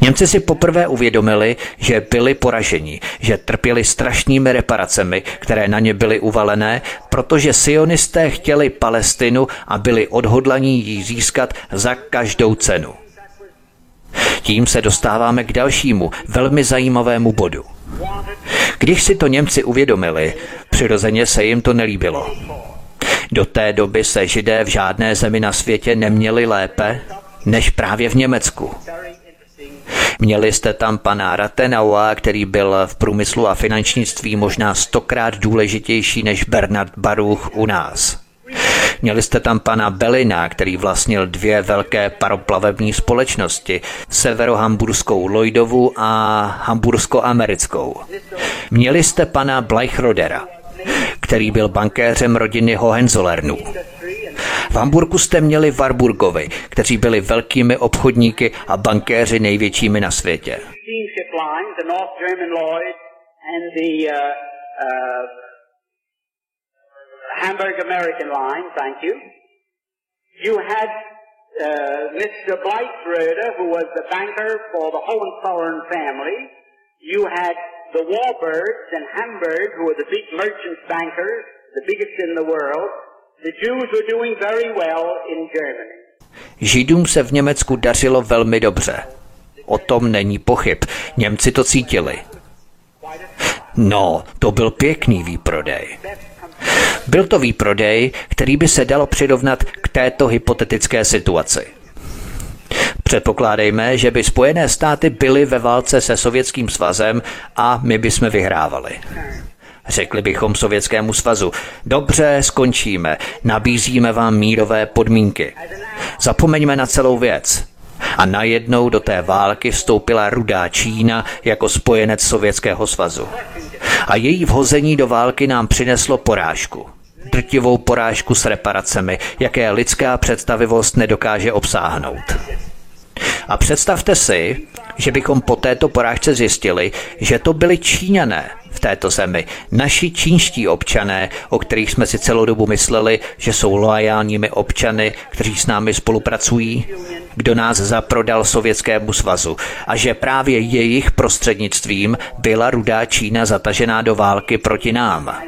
Němci si poprvé uvědomili, že byli poraženi, že trpěli strašnými reparacemi, které na ně byly uvalené, protože sionisté chtěli Palestinu a byli odhodlaní ji získat za každou cenu. Tím se dostáváme k dalšímu, velmi zajímavému bodu. Když si to Němci uvědomili, přirozeně se jim to nelíbilo. Do té doby se židé v žádné zemi na světě neměli lépe než právě v Německu. Měli jste tam pana Ratenaua, který byl v průmyslu a finančnictví možná stokrát důležitější než Bernard Baruch u nás. Měli jste tam pana Belina, který vlastnil dvě velké paroplavební společnosti, severohamburskou Lloydovu a hambursko-americkou. Měli jste pana Bleichrodera, který byl bankéřem rodiny Hohenzollernů. V Hamburgu jste měli Warburgovi, kteří byli velkými obchodníky a bankéři největšími na světě. Hamburg American line, thank you. You had uh, Mr. Who was the banker for the Hohenzollern family. You had the Warburgs in Hamburg, who were the big merchant bankers, the biggest in the world. Židům se v Německu dařilo velmi dobře. O tom není pochyb. Němci to cítili. No, to byl pěkný výprodej. Byl to výprodej, který by se dalo přirovnat k této hypotetické situaci. Předpokládejme, že by Spojené státy byly ve válce se Sovětským svazem a my bychom vyhrávali. Řekli bychom Sovětskému svazu, dobře, skončíme, nabízíme vám mírové podmínky. Zapomeňme na celou věc. A najednou do té války vstoupila rudá Čína jako spojenec Sovětského svazu. A její vhození do války nám přineslo porážku. Drtivou porážku s reparacemi, jaké lidská představivost nedokáže obsáhnout. A představte si, že bychom po této porážce zjistili, že to byli Číňané v této zemi, naši čínští občané, o kterých jsme si celou dobu mysleli, že jsou loajálními občany, kteří s námi spolupracují, kdo nás zaprodal Sovětskému svazu a že právě jejich prostřednictvím byla rudá Čína zatažená do války proti nám.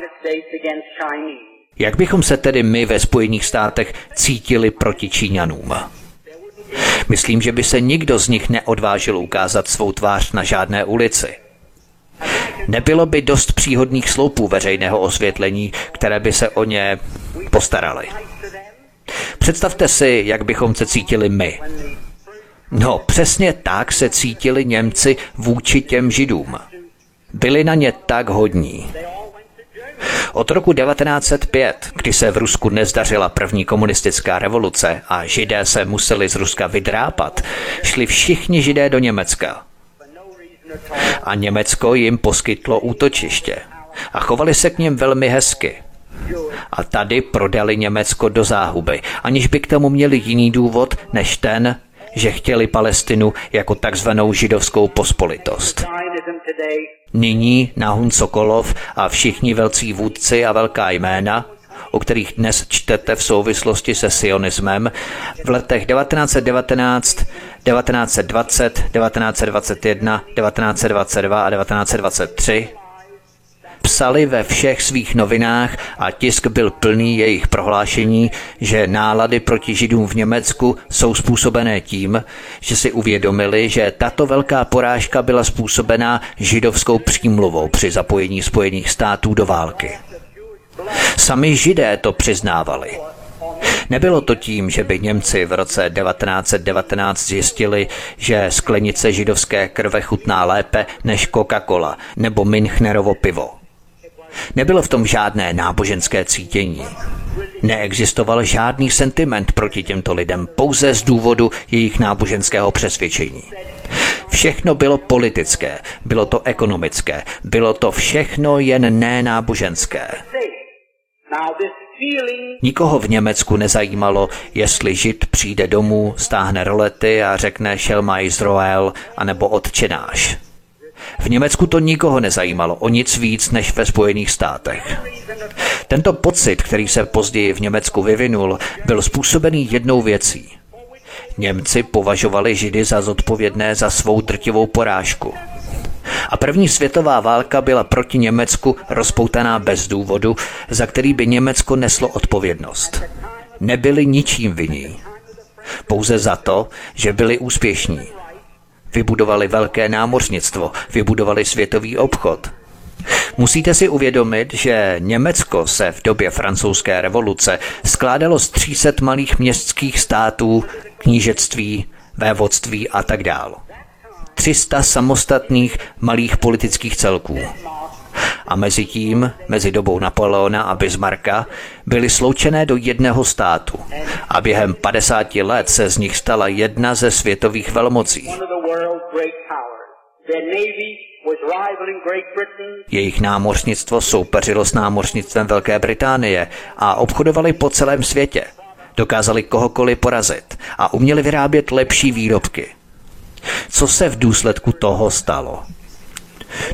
Jak bychom se tedy my ve Spojených státech cítili proti Číňanům? Myslím, že by se nikdo z nich neodvážil ukázat svou tvář na žádné ulici. Nebylo by dost příhodných sloupů veřejného osvětlení, které by se o ně postarali. Představte si, jak bychom se cítili my. No, přesně tak se cítili Němci vůči těm židům. Byli na ně tak hodní. Od roku 1905, kdy se v Rusku nezdařila první komunistická revoluce a židé se museli z Ruska vydrápat, šli všichni židé do Německa. A Německo jim poskytlo útočiště. A chovali se k ním velmi hezky. A tady prodali Německo do záhuby, aniž by k tomu měli jiný důvod než ten, že chtěli Palestinu jako takzvanou židovskou pospolitost. Nyní Nahun Sokolov a všichni velcí vůdci a velká jména, o kterých dnes čtete v souvislosti se sionismem, v letech 1919, 1920, 1921, 1922 a 1923 psali ve všech svých novinách a tisk byl plný jejich prohlášení, že nálady proti židům v Německu jsou způsobené tím, že si uvědomili, že tato velká porážka byla způsobená židovskou přímluvou při zapojení Spojených států do války. Sami židé to přiznávali. Nebylo to tím, že by Němci v roce 1919 zjistili, že sklenice židovské krve chutná lépe než Coca-Cola nebo Münchnerovo pivo. Nebylo v tom žádné náboženské cítění. Neexistoval žádný sentiment proti těmto lidem pouze z důvodu jejich náboženského přesvědčení. Všechno bylo politické, bylo to ekonomické, bylo to všechno jen nenáboženské. Nikoho v Německu nezajímalo, jestli žid přijde domů, stáhne rolety a řekne Šelma Izrael anebo odčenáš. V Německu to nikoho nezajímalo o nic víc než ve Spojených státech. Tento pocit, který se později v Německu vyvinul, byl způsobený jednou věcí. Němci považovali Židy za zodpovědné za svou drtivou porážku. A první světová válka byla proti Německu rozpoutaná bez důvodu, za který by Německo neslo odpovědnost. Nebyli ničím viní. Pouze za to, že byli úspěšní. Vybudovali velké námořnictvo, vybudovali světový obchod. Musíte si uvědomit, že Německo se v době francouzské revoluce skládalo z 300 malých městských států, knížectví, vévodství a tak dále. 300 samostatných malých politických celků. A mezi tím, mezi dobou Napoleona a Bismarcka, byly sloučené do jedného státu. A během 50 let se z nich stala jedna ze světových velmocí. Jejich námořnictvo soupeřilo s námořnictvem Velké Británie a obchodovali po celém světě. Dokázali kohokoliv porazit a uměli vyrábět lepší výrobky. Co se v důsledku toho stalo?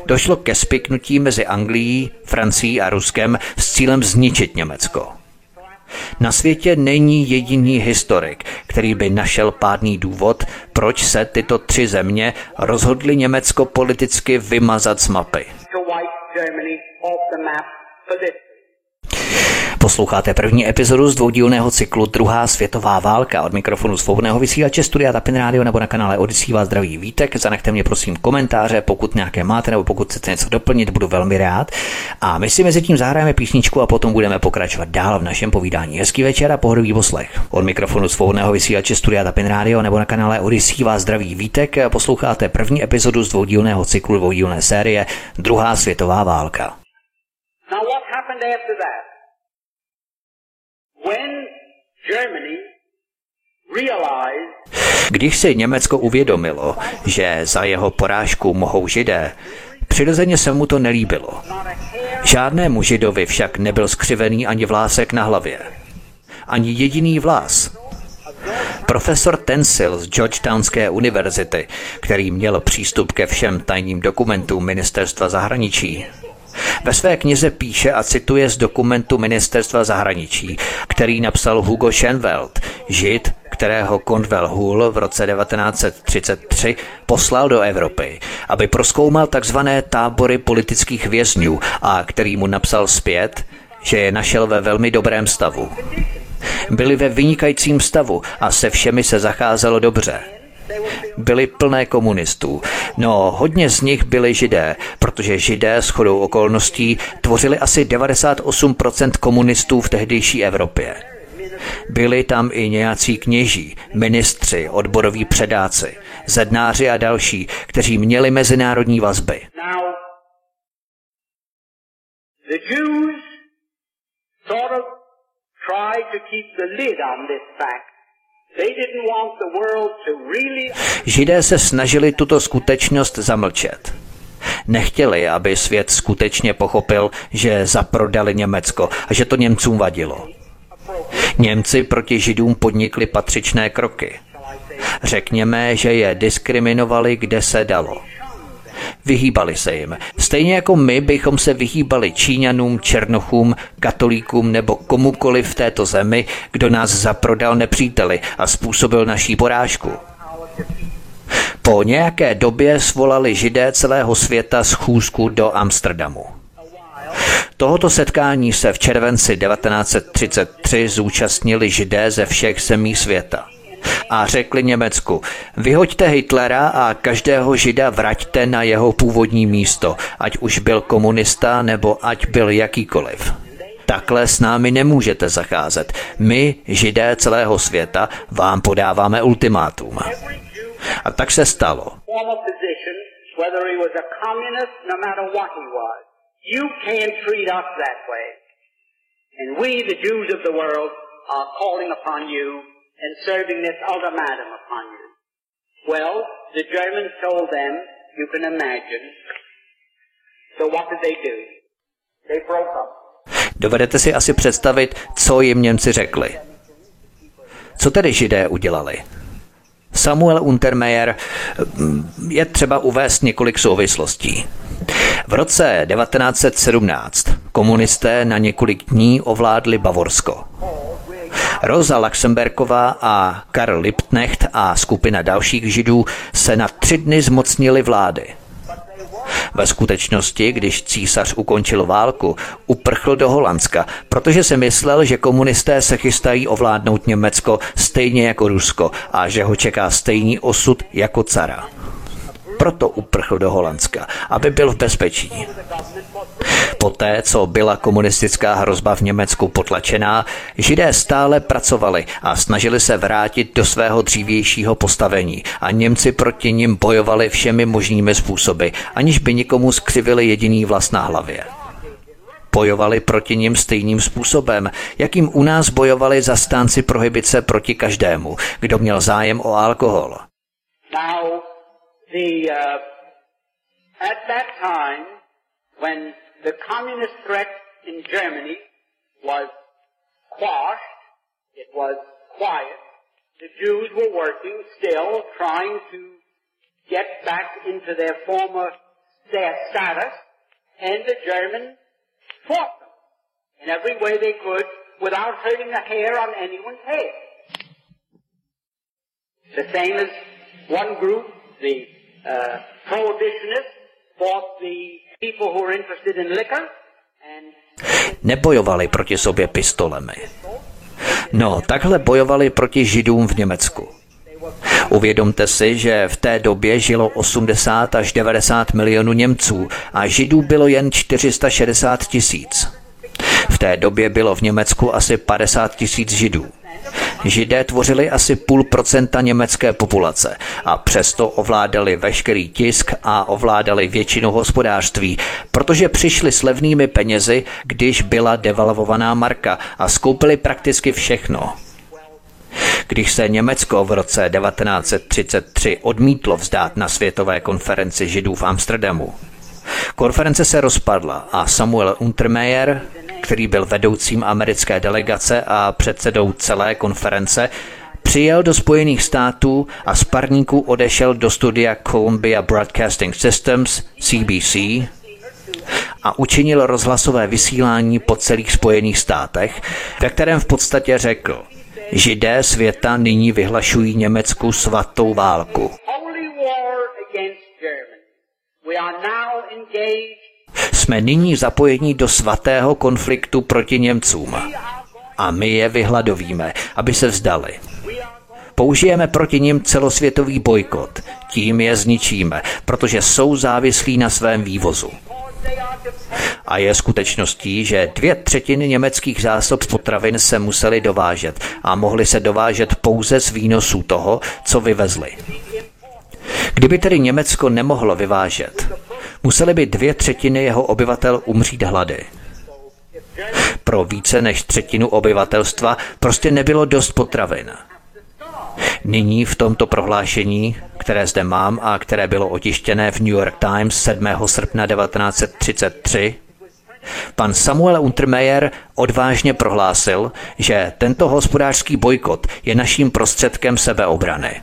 Došlo ke spiknutí mezi Anglií, Francií a Ruskem s cílem zničit Německo. Na světě není jediný historik, který by našel pádný důvod, proč se tyto tři země rozhodly Německo politicky vymazat z mapy. Posloucháte první epizodu z dvoudílného cyklu Druhá světová válka od mikrofonu svobodného vysílače Studia Tapin Radio nebo na kanále Odisí vás zdraví vítek. Zanechte mě prosím komentáře, pokud nějaké máte nebo pokud chcete něco doplnit, budu velmi rád. A my si mezi tím zahrajeme písničku a potom budeme pokračovat dál v našem povídání. Hezký večer a pohodový poslech. Od mikrofonu svobodného vysílače Studia Tapin Radio nebo na kanále Odisí vás zdraví vítek. Posloucháte první epizodu z dvoudílného cyklu dvoudílné série Druhá světová válka. Now what happened after that? Když si Německo uvědomilo, že za jeho porážku mohou židé, přirozeně se mu to nelíbilo. Žádnému židovi však nebyl skřivený ani vlásek na hlavě. Ani jediný vlás. Profesor Tensil z Georgetownské univerzity, který měl přístup ke všem tajným dokumentům ministerstva zahraničí, ve své knize píše a cituje z dokumentu Ministerstva zahraničí, který napsal Hugo Schenwald, žid, kterého Condwell Hull v roce 1933 poslal do Evropy, aby proskoumal takzvané tábory politických vězňů a který mu napsal zpět, že je našel ve velmi dobrém stavu. Byli ve vynikajícím stavu a se všemi se zacházelo dobře byly plné komunistů. No, hodně z nich byli židé, protože židé s chodou okolností tvořili asi 98% komunistů v tehdejší Evropě. Byli tam i nějací kněží, ministři, odboroví předáci, zednáři a další, kteří měli mezinárodní vazby. sort Židé se snažili tuto skutečnost zamlčet. Nechtěli, aby svět skutečně pochopil, že zaprodali Německo a že to Němcům vadilo. Němci proti Židům podnikli patřičné kroky. Řekněme, že je diskriminovali, kde se dalo. Vyhýbali se jim. Stejně jako my bychom se vyhýbali Číňanům, Černochům, katolíkům nebo komukoliv v této zemi, kdo nás zaprodal nepříteli a způsobil naší porážku. Po nějaké době svolali židé celého světa schůzku do Amsterdamu. Tohoto setkání se v červenci 1933 zúčastnili židé ze všech zemí světa a řekli Německu, vyhoďte Hitlera a každého žida vraťte na jeho původní místo, ať už byl komunista nebo ať byl jakýkoliv. Takhle s námi nemůžete zacházet. My, židé celého světa, vám podáváme ultimátum. A tak se stalo. And we, the Jews of the world, are calling upon you and serving this ultimatum upon you. Well, the Germans told them, you can imagine. So what did they do? They broke up. Dovedete si asi představit, co jim Němci řekli. Co tedy Židé udělali? Samuel Untermeyer mm, je třeba uvést několik souvislostí. V roce 1917 komunisté na několik dní ovládli Bavorsko. Rosa Luxemberková a Karl Liebknecht a skupina dalších židů se na tři dny zmocnili vlády. Ve skutečnosti, když císař ukončil válku, uprchl do Holandska, protože se myslel, že komunisté se chystají ovládnout Německo stejně jako Rusko a že ho čeká stejný osud jako cara. Proto uprchl do Holandska, aby byl v bezpečí. Poté, co byla komunistická hrozba v Německu potlačená, židé stále pracovali a snažili se vrátit do svého dřívějšího postavení a Němci proti nim bojovali všemi možnými způsoby, aniž by nikomu skřivili jediný vlast na hlavě. Bojovali proti nim stejným způsobem, jakým u nás bojovali zastánci prohibice proti každému, kdo měl zájem o alkohol. Now, the, uh, at that time, when the communist threat in Germany was quashed, it was quiet, the Jews were working still, trying to get back into their former their status, and the Germans fought them in every way they could without hurting a hair on anyone's head. The same as one group, the uh, prohibitionists, fought the Nebojovali proti sobě pistolemi. No, takhle bojovali proti židům v Německu. Uvědomte si, že v té době žilo 80 až 90 milionů Němců a Židů bylo jen 460 tisíc. V té době bylo v Německu asi 50 tisíc Židů. Židé tvořili asi půl procenta německé populace a přesto ovládali veškerý tisk a ovládali většinu hospodářství, protože přišli s levnými penězi, když byla devalvovaná marka a skoupili prakticky všechno. Když se Německo v roce 1933 odmítlo vzdát na světové konferenci židů v Amsterdamu, konference se rozpadla a Samuel Untermeier, který byl vedoucím americké delegace a předsedou celé konference, přijel do Spojených států a z parníků odešel do studia Columbia Broadcasting Systems, CBC, a učinil rozhlasové vysílání po celých Spojených státech, ve kterém v podstatě řekl – Židé světa nyní vyhlašují Německu svatou válku. Jsme nyní zapojeni do svatého konfliktu proti Němcům. A my je vyhladovíme, aby se vzdali. Použijeme proti nim celosvětový bojkot. Tím je zničíme, protože jsou závislí na svém vývozu. A je skutečností, že dvě třetiny německých zásob potravin se musely dovážet a mohly se dovážet pouze z výnosů toho, co vyvezli. Kdyby tedy Německo nemohlo vyvážet, museli by dvě třetiny jeho obyvatel umřít hlady. Pro více než třetinu obyvatelstva prostě nebylo dost potravin. Nyní v tomto prohlášení, které zde mám a které bylo otištěné v New York Times 7. srpna 1933, Pan Samuel Untermeyer odvážně prohlásil, že tento hospodářský bojkot je naším prostředkem sebeobrany.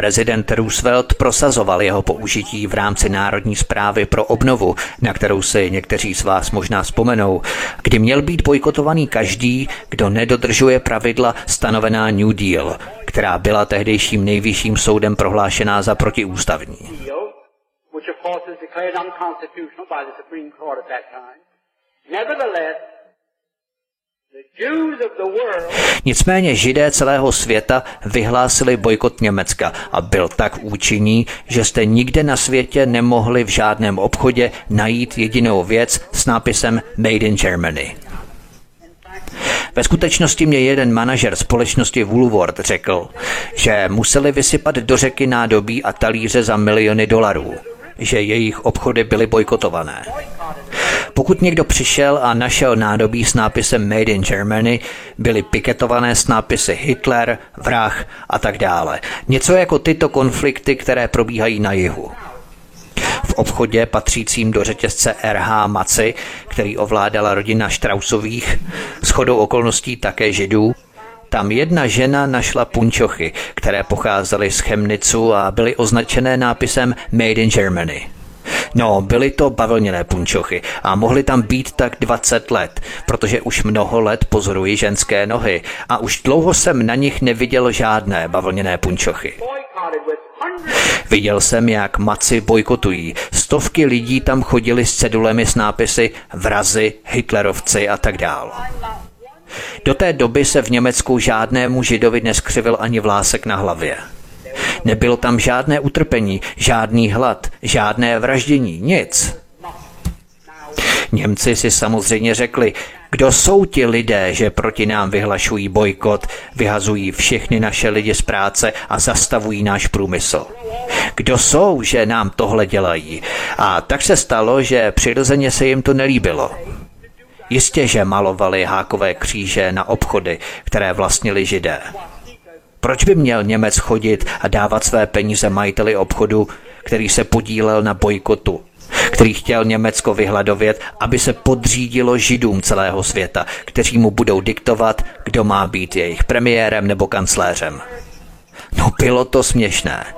Prezident Roosevelt prosazoval jeho použití v rámci Národní zprávy pro obnovu, na kterou si někteří z vás možná vzpomenou, kdy měl být bojkotovaný každý, kdo nedodržuje pravidla stanovená New Deal, která byla tehdejším nejvyšším soudem prohlášená za protiústavní. Nevertheless, Nicméně židé celého světa vyhlásili bojkot Německa a byl tak účinný, že jste nikde na světě nemohli v žádném obchodě najít jedinou věc s nápisem Made in Germany. Ve skutečnosti mě jeden manažer společnosti Woolworth řekl, že museli vysypat do řeky nádobí a talíře za miliony dolarů, že jejich obchody byly bojkotované. Pokud někdo přišel a našel nádobí s nápisem Made in Germany, byly piketované s nápisy Hitler, vrah a tak dále. Něco jako tyto konflikty, které probíhají na jihu. V obchodě patřícím do řetězce RH Maci, který ovládala rodina Štrausových, shodou okolností také židů, tam jedna žena našla punčochy, které pocházely z Chemnicu a byly označené nápisem Made in Germany. No, byly to bavlněné punčochy a mohly tam být tak 20 let, protože už mnoho let pozoruji ženské nohy a už dlouho jsem na nich neviděl žádné bavlněné punčochy. Viděl jsem, jak maci bojkotují. Stovky lidí tam chodili s cedulemi s nápisy vrazy, hitlerovci a tak dál. Do té doby se v Německu žádnému židovi neskřivil ani vlásek na hlavě. Nebylo tam žádné utrpení, žádný hlad, žádné vraždění, nic. Němci si samozřejmě řekli, kdo jsou ti lidé, že proti nám vyhlašují bojkot, vyhazují všechny naše lidi z práce a zastavují náš průmysl. Kdo jsou, že nám tohle dělají? A tak se stalo, že přirozeně se jim to nelíbilo. Jistě, že malovali hákové kříže na obchody, které vlastnili židé. Proč by měl Němec chodit a dávat své peníze majiteli obchodu, který se podílel na bojkotu, který chtěl Německo vyhladovět, aby se podřídilo židům celého světa, kteří mu budou diktovat, kdo má být jejich premiérem nebo kancléřem. No bylo to směšné.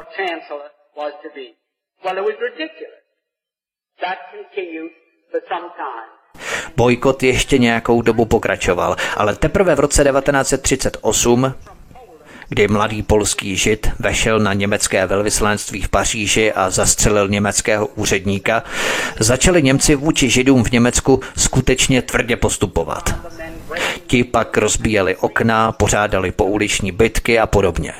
Bojkot ještě nějakou dobu pokračoval, ale teprve v roce 1938 kdy mladý polský žid vešel na německé velvyslanectví v Paříži a zastřelil německého úředníka, začali Němci vůči židům v Německu skutečně tvrdě postupovat. Ti pak rozbíjeli okna, pořádali pouliční bitky a podobně.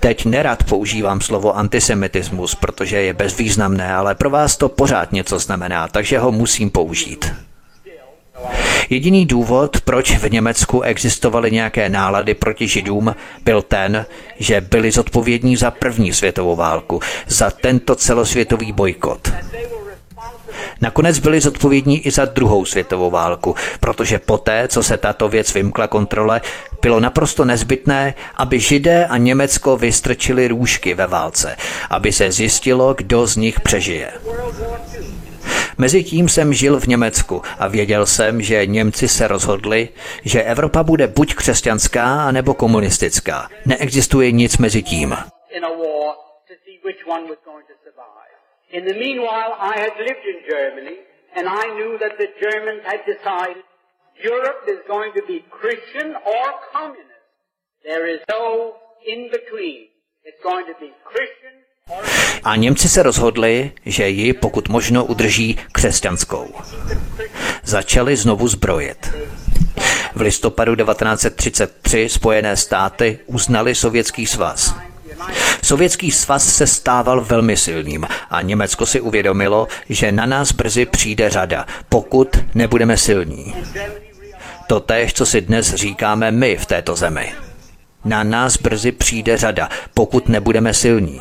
Teď nerad používám slovo antisemitismus, protože je bezvýznamné, ale pro vás to pořád něco znamená, takže ho musím použít. Jediný důvod, proč v Německu existovaly nějaké nálady proti židům, byl ten, že byli zodpovědní za první světovou válku, za tento celosvětový bojkot. Nakonec byli zodpovědní i za druhou světovou válku, protože poté, co se tato věc vymkla kontrole, bylo naprosto nezbytné, aby Židé a Německo vystrčili růžky ve válce, aby se zjistilo, kdo z nich přežije. Mezitím jsem žil v Německu a věděl jsem, že Němci se rozhodli, že Evropa bude buď křesťanská, anebo komunistická. Neexistuje nic mezi tím. In the meanwhile, I had lived in Germany, and I knew that the Germans had decided Europe is going to be Christian or communist. There is no in between. It's going to be Christian a Němci se rozhodli, že ji pokud možno udrží křesťanskou. Začali znovu zbrojit. V listopadu 1933 Spojené státy uznali Sovětský svaz. Sovětský svaz se stával velmi silným a Německo si uvědomilo, že na nás brzy přijde řada, pokud nebudeme silní. To též, co si dnes říkáme my v této zemi. Na nás brzy přijde řada, pokud nebudeme silní.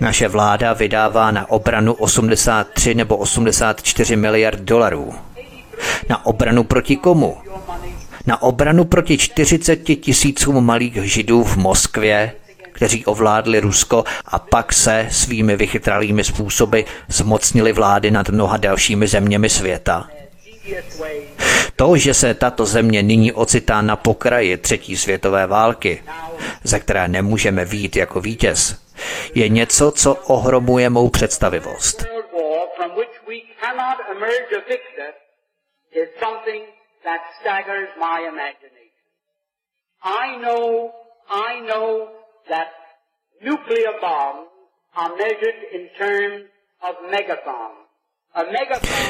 Naše vláda vydává na obranu 83 nebo 84 miliard dolarů. Na obranu proti komu? Na obranu proti 40 tisícům malých židů v Moskvě, kteří ovládli Rusko a pak se svými vychytralými způsoby zmocnili vlády nad mnoha dalšími zeměmi světa. To, že se tato země nyní ocitá na pokraji třetí světové války, ze které nemůžeme výjít jako vítěz, je něco, co ohromuje mou představivost.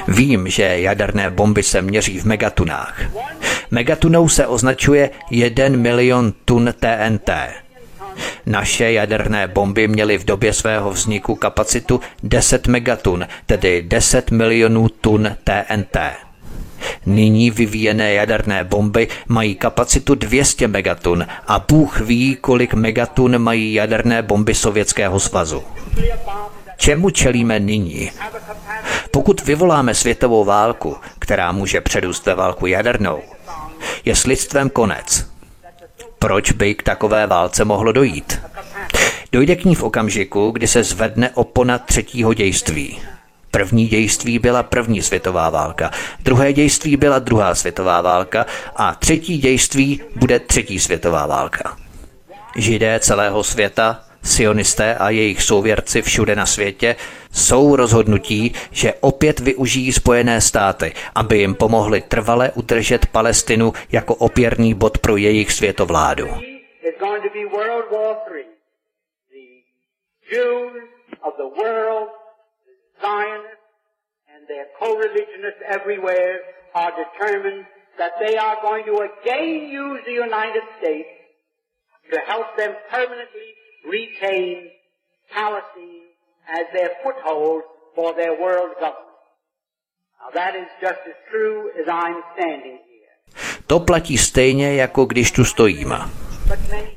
Vím, že jaderné bomby se měří v megatunách. Megatunou se označuje 1 milion tun TNT. Naše jaderné bomby měly v době svého vzniku kapacitu 10 megatun, tedy 10 milionů tun TNT. Nyní vyvíjené jaderné bomby mají kapacitu 200 megatun a Bůh ví, kolik megatun mají jaderné bomby Sovětského svazu. Čemu čelíme nyní? Pokud vyvoláme světovou válku, která může předůst ve válku jadernou, je s lidstvem konec. Proč by k takové válce mohlo dojít? Dojde k ní v okamžiku, kdy se zvedne opona třetího dějství. První dějství byla první světová válka, druhé dějství byla druhá světová válka a třetí dějství bude třetí světová válka. Židé celého světa Sionisté a jejich souvěrci všude na světě jsou rozhodnutí, že opět využijí Spojené státy, aby jim pomohli trvale udržet Palestinu jako opěrný bod pro jejich světovládu. That they are going to again use the United States to help them permanently retain Palestine as their foothold for their world government. That is just as true as I'm standing here. To platí stejně, jako když tu stojím.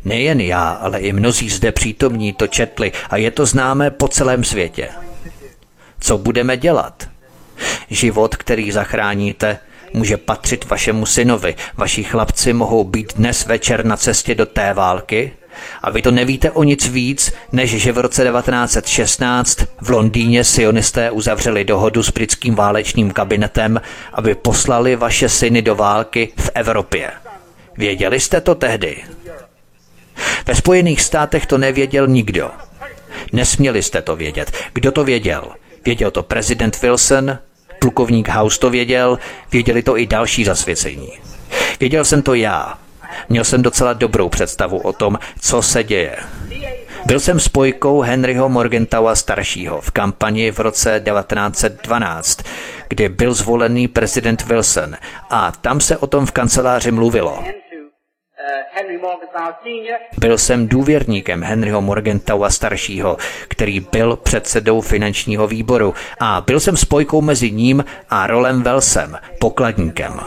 Nejen já, ale i mnozí zde přítomní to četli a je to známé po celém světě. Co budeme dělat? Život, který zachráníte, může patřit vašemu synovi. Vaši chlapci mohou být dnes večer na cestě do té války a vy to nevíte o nic víc, než že v roce 1916 v Londýně sionisté uzavřeli dohodu s britským válečným kabinetem, aby poslali vaše syny do války v Evropě. Věděli jste to tehdy? Ve Spojených státech to nevěděl nikdo. Nesměli jste to vědět. Kdo to věděl? Věděl to prezident Wilson, plukovník House to věděl, věděli to i další zasvěcení. Věděl jsem to já. Měl jsem docela dobrou představu o tom, co se děje. Byl jsem spojkou Henryho Morgentaua staršího v kampani v roce 1912, kdy byl zvolený prezident Wilson a tam se o tom v kanceláři mluvilo. Byl jsem důvěrníkem Henryho Morgentaua staršího, který byl předsedou finančního výboru a byl jsem spojkou mezi ním a Rolem Wellsem, pokladníkem.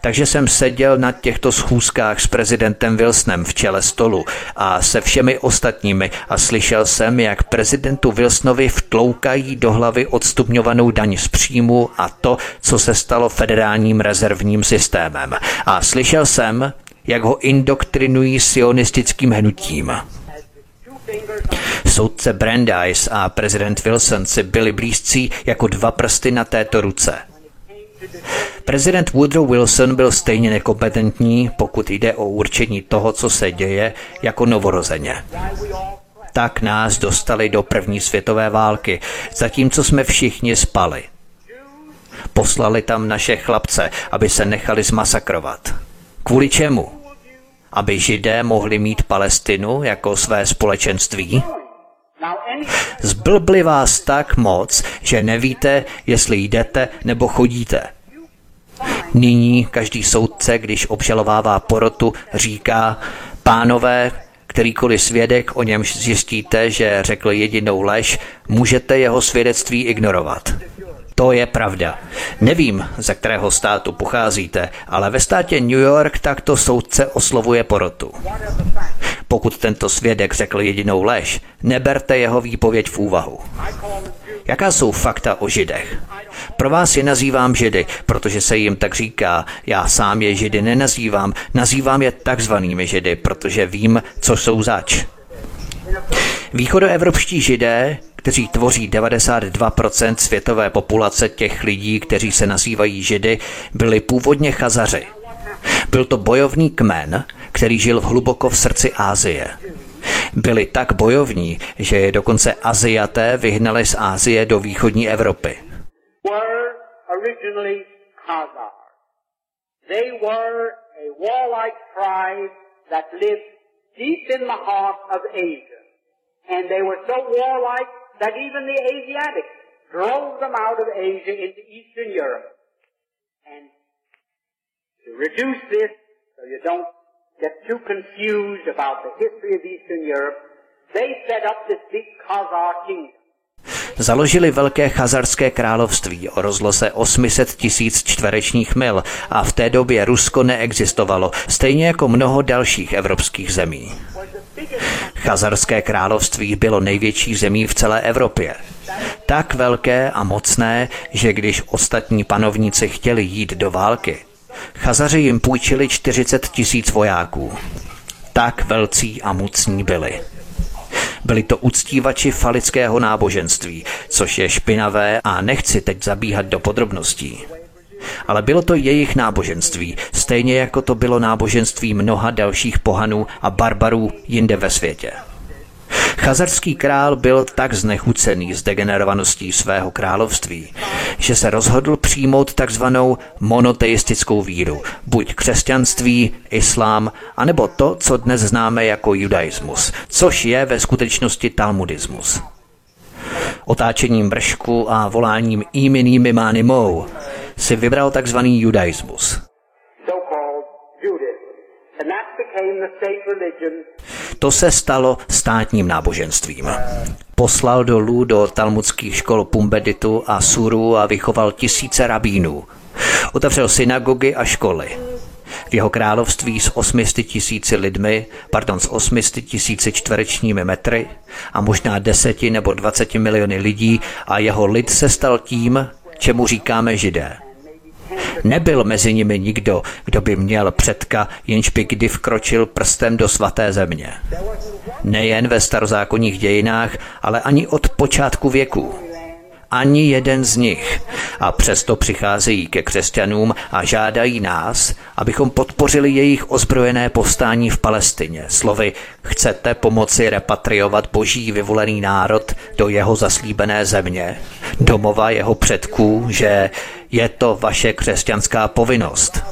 Takže jsem seděl na těchto schůzkách s prezidentem Wilsonem v čele stolu a se všemi ostatními a slyšel jsem, jak prezidentu Wilsonovi vtloukají do hlavy odstupňovanou daň z příjmu a to, co se stalo federálním rezervním systémem. A slyšel jsem, jak ho indoktrinují sionistickým hnutím. Soudce Brandeis a prezident Wilson si byli blízcí jako dva prsty na této ruce. Prezident Woodrow Wilson byl stejně nekompetentní, pokud jde o určení toho, co se děje, jako novorozeně. Tak nás dostali do první světové války, zatímco jsme všichni spali. Poslali tam naše chlapce, aby se nechali zmasakrovat. Kvůli čemu? Aby židé mohli mít Palestinu jako své společenství? Zblbli vás tak moc, že nevíte, jestli jdete nebo chodíte. Nyní každý soudce, když obžalovává porotu, říká, pánové, kterýkoliv svědek, o němž zjistíte, že řekl jedinou lež, můžete jeho svědectví ignorovat. To je pravda. Nevím, ze kterého státu pocházíte, ale ve státě New York takto soudce oslovuje porotu. Pokud tento svědek řekl jedinou lež, neberte jeho výpověď v úvahu. Jaká jsou fakta o židech? Pro vás je nazývám židy, protože se jim tak říká. Já sám je židy nenazývám, nazývám je takzvanými židy, protože vím, co jsou zač. Východoevropští židé kteří tvoří 92% světové populace těch lidí, kteří se nazývají židy, byli původně chazaři. Byl to bojovný kmen, který žil hluboko v srdci Ázie. Byli tak bojovní, že je dokonce Aziaté vyhnali z Ázie do východní Evropy. deep in the heart of Asia. And they were so warlike that even the Asiatics drove them out of Asia into Eastern Europe. And to reduce this, so you don't get too confused about the history of Eastern Europe, they set up this big Khazar kingdom. Založili velké chazarské království o rozloze 800 tisíc čtverečních mil a v té době Rusko neexistovalo, stejně jako mnoho dalších evropských zemí. Chazarské království bylo největší zemí v celé Evropě. Tak velké a mocné, že když ostatní panovníci chtěli jít do války, Chazaři jim půjčili 40 tisíc vojáků. Tak velcí a mocní byli. Byli to uctívači falického náboženství, což je špinavé a nechci teď zabíhat do podrobností. Ale bylo to jejich náboženství, stejně jako to bylo náboženství mnoha dalších pohanů a barbarů jinde ve světě. Chazarský král byl tak znechucený z degenerovaností svého království, že se rozhodl přijmout takzvanou monoteistickou víru, buď křesťanství, islám, anebo to, co dnes známe jako judaismus, což je ve skutečnosti talmudismus. Otáčením vršku a voláním imin mimány mou si vybral takzvaný judaismus. To se stalo státním náboženstvím. Poslal dolů do talmudských škol Pumbeditu a Suru a vychoval tisíce rabínů. Otevřel synagogy a školy. V jeho království s 800 tisíci lidmi, pardon, s 800 tisíci čtverečními metry a možná deseti nebo 20 miliony lidí a jeho lid se stal tím, čemu říkáme židé. Nebyl mezi nimi nikdo, kdo by měl předka, jenž by kdy vkročil prstem do svaté země. Nejen ve starozákonních dějinách, ale ani od počátku věku. Ani jeden z nich. A přesto přicházejí ke křesťanům a žádají nás, abychom podpořili jejich ozbrojené povstání v Palestině. Slovy, chcete pomoci repatriovat boží vyvolený národ do jeho zaslíbené země, domova jeho předků, že je to vaše křesťanská povinnost.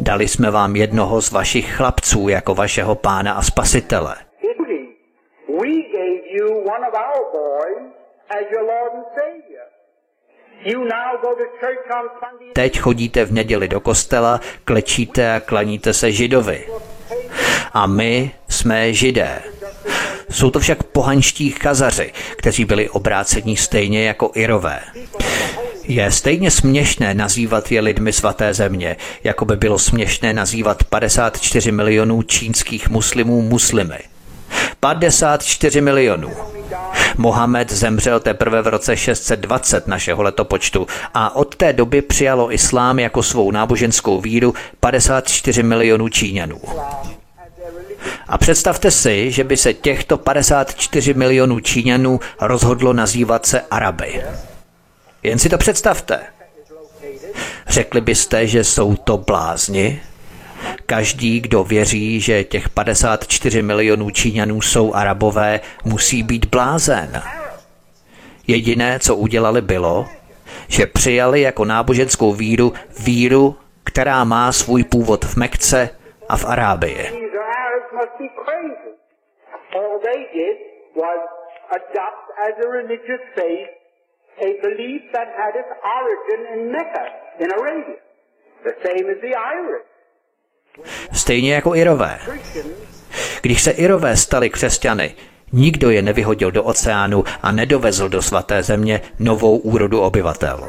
Dali jsme vám jednoho z vašich chlapců jako vašeho pána a spasitele. Teď chodíte v neděli do kostela, klečíte a klaníte se židovi. A my jsme židé. Jsou to však pohanští kazaři, kteří byli obrácení stejně jako Irové. Je stejně směšné nazývat je lidmi svaté země, jako by bylo směšné nazývat 54 milionů čínských muslimů muslimy. 54 milionů. Mohamed zemřel teprve v roce 620 našeho letopočtu a od té doby přijalo islám jako svou náboženskou víru 54 milionů Číňanů. A představte si, že by se těchto 54 milionů Číňanů rozhodlo nazývat se Araby. Jen si to představte. Řekli byste, že jsou to blázni? Každý, kdo věří, že těch 54 milionů Číňanů jsou arabové, musí být blázen. Jediné, co udělali, bylo, že přijali jako náboženskou víru víru, která má svůj původ v Mekce a v Arábii. a belief that had its origin in Mecca, in Arabia. The same as the Irish. Stejně jako Irové. Když se Irové stali křesťany, nikdo je nevyhodil do oceánu a nedovezl do svaté země novou úrodu obyvatel.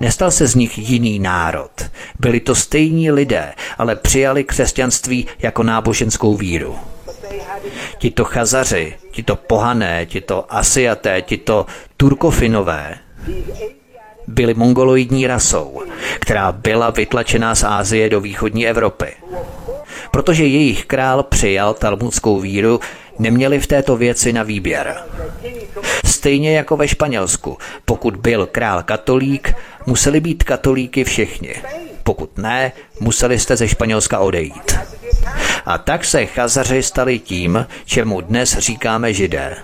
Nestal se z nich jiný národ. Byli to stejní lidé, ale přijali křesťanství jako náboženskou víru. Tito chazaři, tito pohané, tito asiaté, tito turkofinové byli mongoloidní rasou, která byla vytlačená z Ázie do východní Evropy. Protože jejich král přijal talmudskou víru, neměli v této věci na výběr. Stejně jako ve Španělsku, pokud byl král katolík, museli být katolíky všichni. Pokud ne, museli jste ze Španělska odejít. A tak se chazaři stali tím, čemu dnes říkáme židé.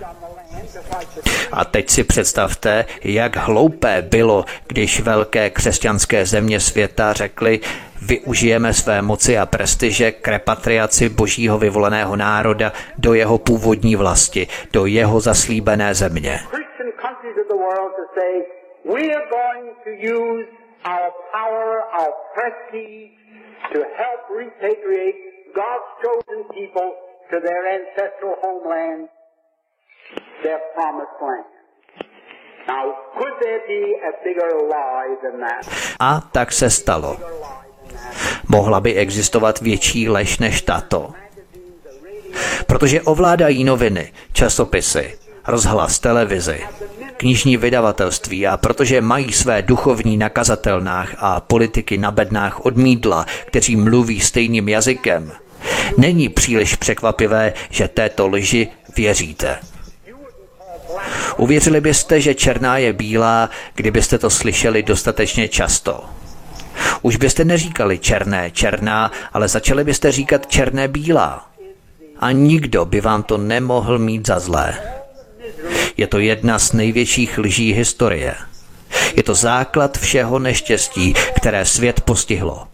A teď si představte, jak hloupé bylo, když velké křesťanské země světa řekly, využijeme své moci a prestiže k repatriaci božího vyvoleného národa do jeho původní vlasti, do jeho zaslíbené země. God's chosen people to their ancestral homeland their promised land. A tak se stalo. Mohla by existovat větší lež než tato. Protože ovládají noviny, časopisy, rozhlas, televizi, knižní vydavatelství a protože mají své duchovní nakazatelnách a politiky na bednách odmídla, kteří mluví stejným jazykem, není příliš překvapivé, že této lži věříte. Uvěřili byste, že černá je bílá, kdybyste to slyšeli dostatečně často. Už byste neříkali černé, černá, ale začali byste říkat černé, bílá. A nikdo by vám to nemohl mít za zlé. Je to jedna z největších lží historie. Je to základ všeho neštěstí, které svět postihlo.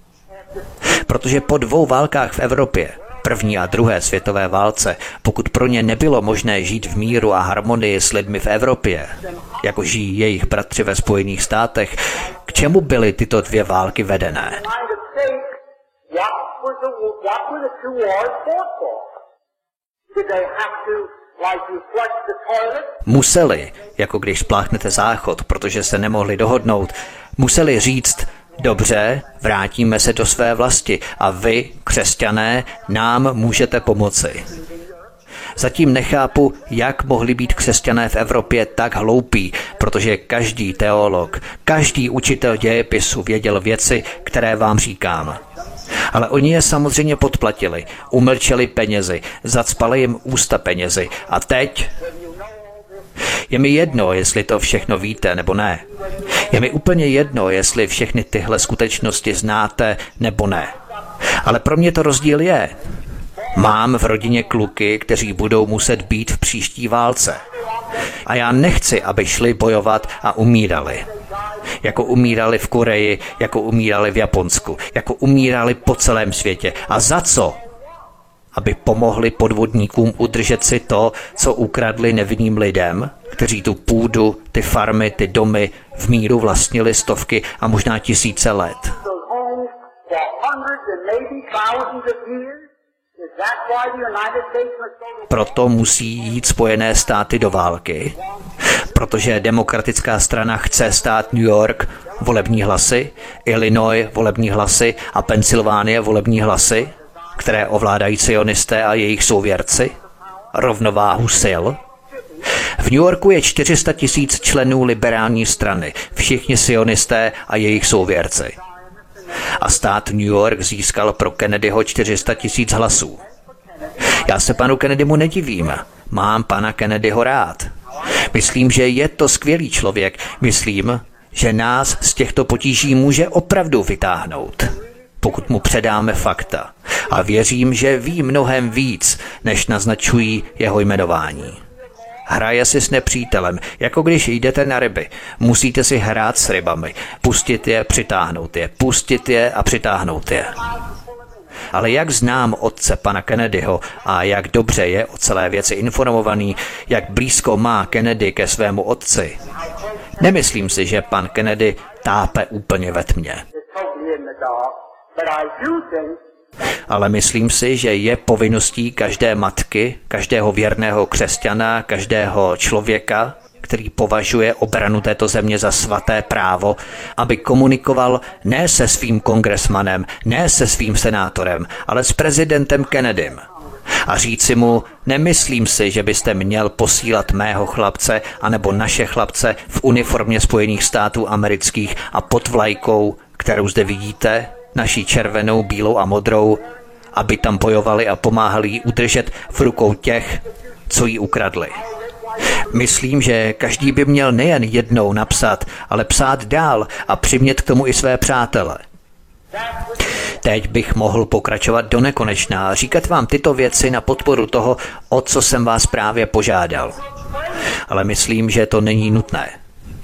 Protože po dvou válkách v Evropě první a druhé světové válce, pokud pro ně nebylo možné žít v míru a harmonii s lidmi v Evropě, jako žijí jejich bratři ve Spojených státech, k čemu byly tyto dvě války vedené? Museli, jako když spláchnete záchod, protože se nemohli dohodnout, museli říct, dobře, vrátíme se do své vlasti a vy, křesťané, nám můžete pomoci. Zatím nechápu, jak mohli být křesťané v Evropě tak hloupí, protože každý teolog, každý učitel dějepisu věděl věci, které vám říkám. Ale oni je samozřejmě podplatili, umlčeli penězi, zacpali jim ústa penězi a teď je mi jedno, jestli to všechno víte nebo ne. Je mi úplně jedno, jestli všechny tyhle skutečnosti znáte nebo ne. Ale pro mě to rozdíl je. Mám v rodině kluky, kteří budou muset být v příští válce. A já nechci, aby šli bojovat a umírali. Jako umírali v Koreji, jako umírali v Japonsku, jako umírali po celém světě. A za co? Aby pomohli podvodníkům udržet si to, co ukradli nevinným lidem, kteří tu půdu, ty farmy, ty domy v míru vlastnili stovky a možná tisíce let. Proto musí jít Spojené státy do války, protože demokratická strana chce stát New York volební hlasy, Illinois volební hlasy a Pensylvánie volební hlasy, které ovládají sionisté a jejich souvěrci, rovnováhu sil. V New Yorku je 400 tisíc členů liberální strany, všichni sionisté a jejich souvěrci a stát New York získal pro Kennedyho 400 tisíc hlasů. Já se panu Kennedymu nedivím. Mám pana Kennedyho rád. Myslím, že je to skvělý člověk. Myslím, že nás z těchto potíží může opravdu vytáhnout, pokud mu předáme fakta. A věřím, že ví mnohem víc, než naznačují jeho jmenování. Hraje si s nepřítelem, jako když jdete na ryby. Musíte si hrát s rybami. Pustit je, přitáhnout je. Pustit je a přitáhnout je. Ale jak znám otce pana Kennedyho a jak dobře je o celé věci informovaný, jak blízko má Kennedy ke svému otci, nemyslím si, že pan Kennedy tápe úplně ve tmě. Ale myslím si, že je povinností každé matky, každého věrného křesťana, každého člověka, který považuje obranu této země za svaté právo, aby komunikoval ne se svým kongresmanem, ne se svým senátorem, ale s prezidentem Kennedym. A říci mu, nemyslím si, že byste měl posílat mého chlapce anebo naše chlapce v uniformě Spojených států amerických a pod vlajkou, kterou zde vidíte, naší červenou, bílou a modrou, aby tam bojovali a pomáhali jí udržet v rukou těch, co jí ukradli. Myslím, že každý by měl nejen jednou napsat, ale psát dál a přimět k tomu i své přátele. Teď bych mohl pokračovat do nekonečná a říkat vám tyto věci na podporu toho, o co jsem vás právě požádal. Ale myslím, že to není nutné.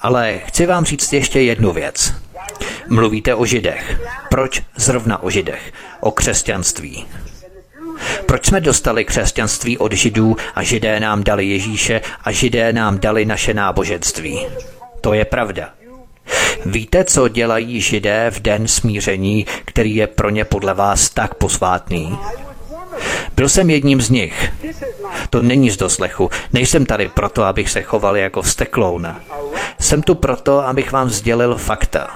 Ale chci vám říct ještě jednu věc. Mluvíte o židech. Proč zrovna o židech? O křesťanství. Proč jsme dostali křesťanství od židů a židé nám dali Ježíše a židé nám dali naše náboženství? To je pravda. Víte, co dělají židé v den smíření, který je pro ně podle vás tak posvátný? Byl jsem jedním z nich. To není z doslechu. Nejsem tady proto, abych se choval jako vstekloun. Jsem tu proto, abych vám sdělil fakta.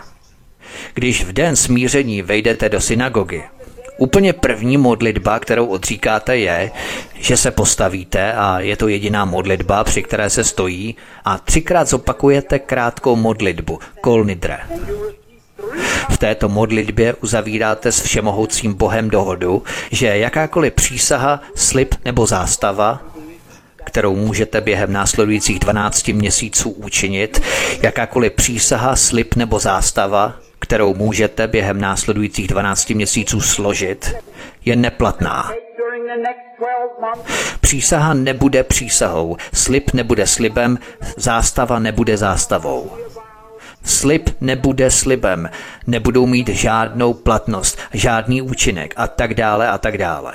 Když v den smíření vejdete do synagogy, Úplně první modlitba, kterou odříkáte, je, že se postavíte a je to jediná modlitba, při které se stojí a třikrát zopakujete krátkou modlitbu, kol nidre. V této modlitbě uzavíráte s všemohoucím Bohem dohodu, že jakákoliv přísaha, slib nebo zástava, kterou můžete během následujících 12 měsíců učinit, jakákoliv přísaha, slib nebo zástava, kterou můžete během následujících 12 měsíců složit, je neplatná. Přísaha nebude přísahou, slib nebude slibem, zástava nebude zástavou. Slib nebude slibem, nebudou mít žádnou platnost, žádný účinek a tak dále a tak dále.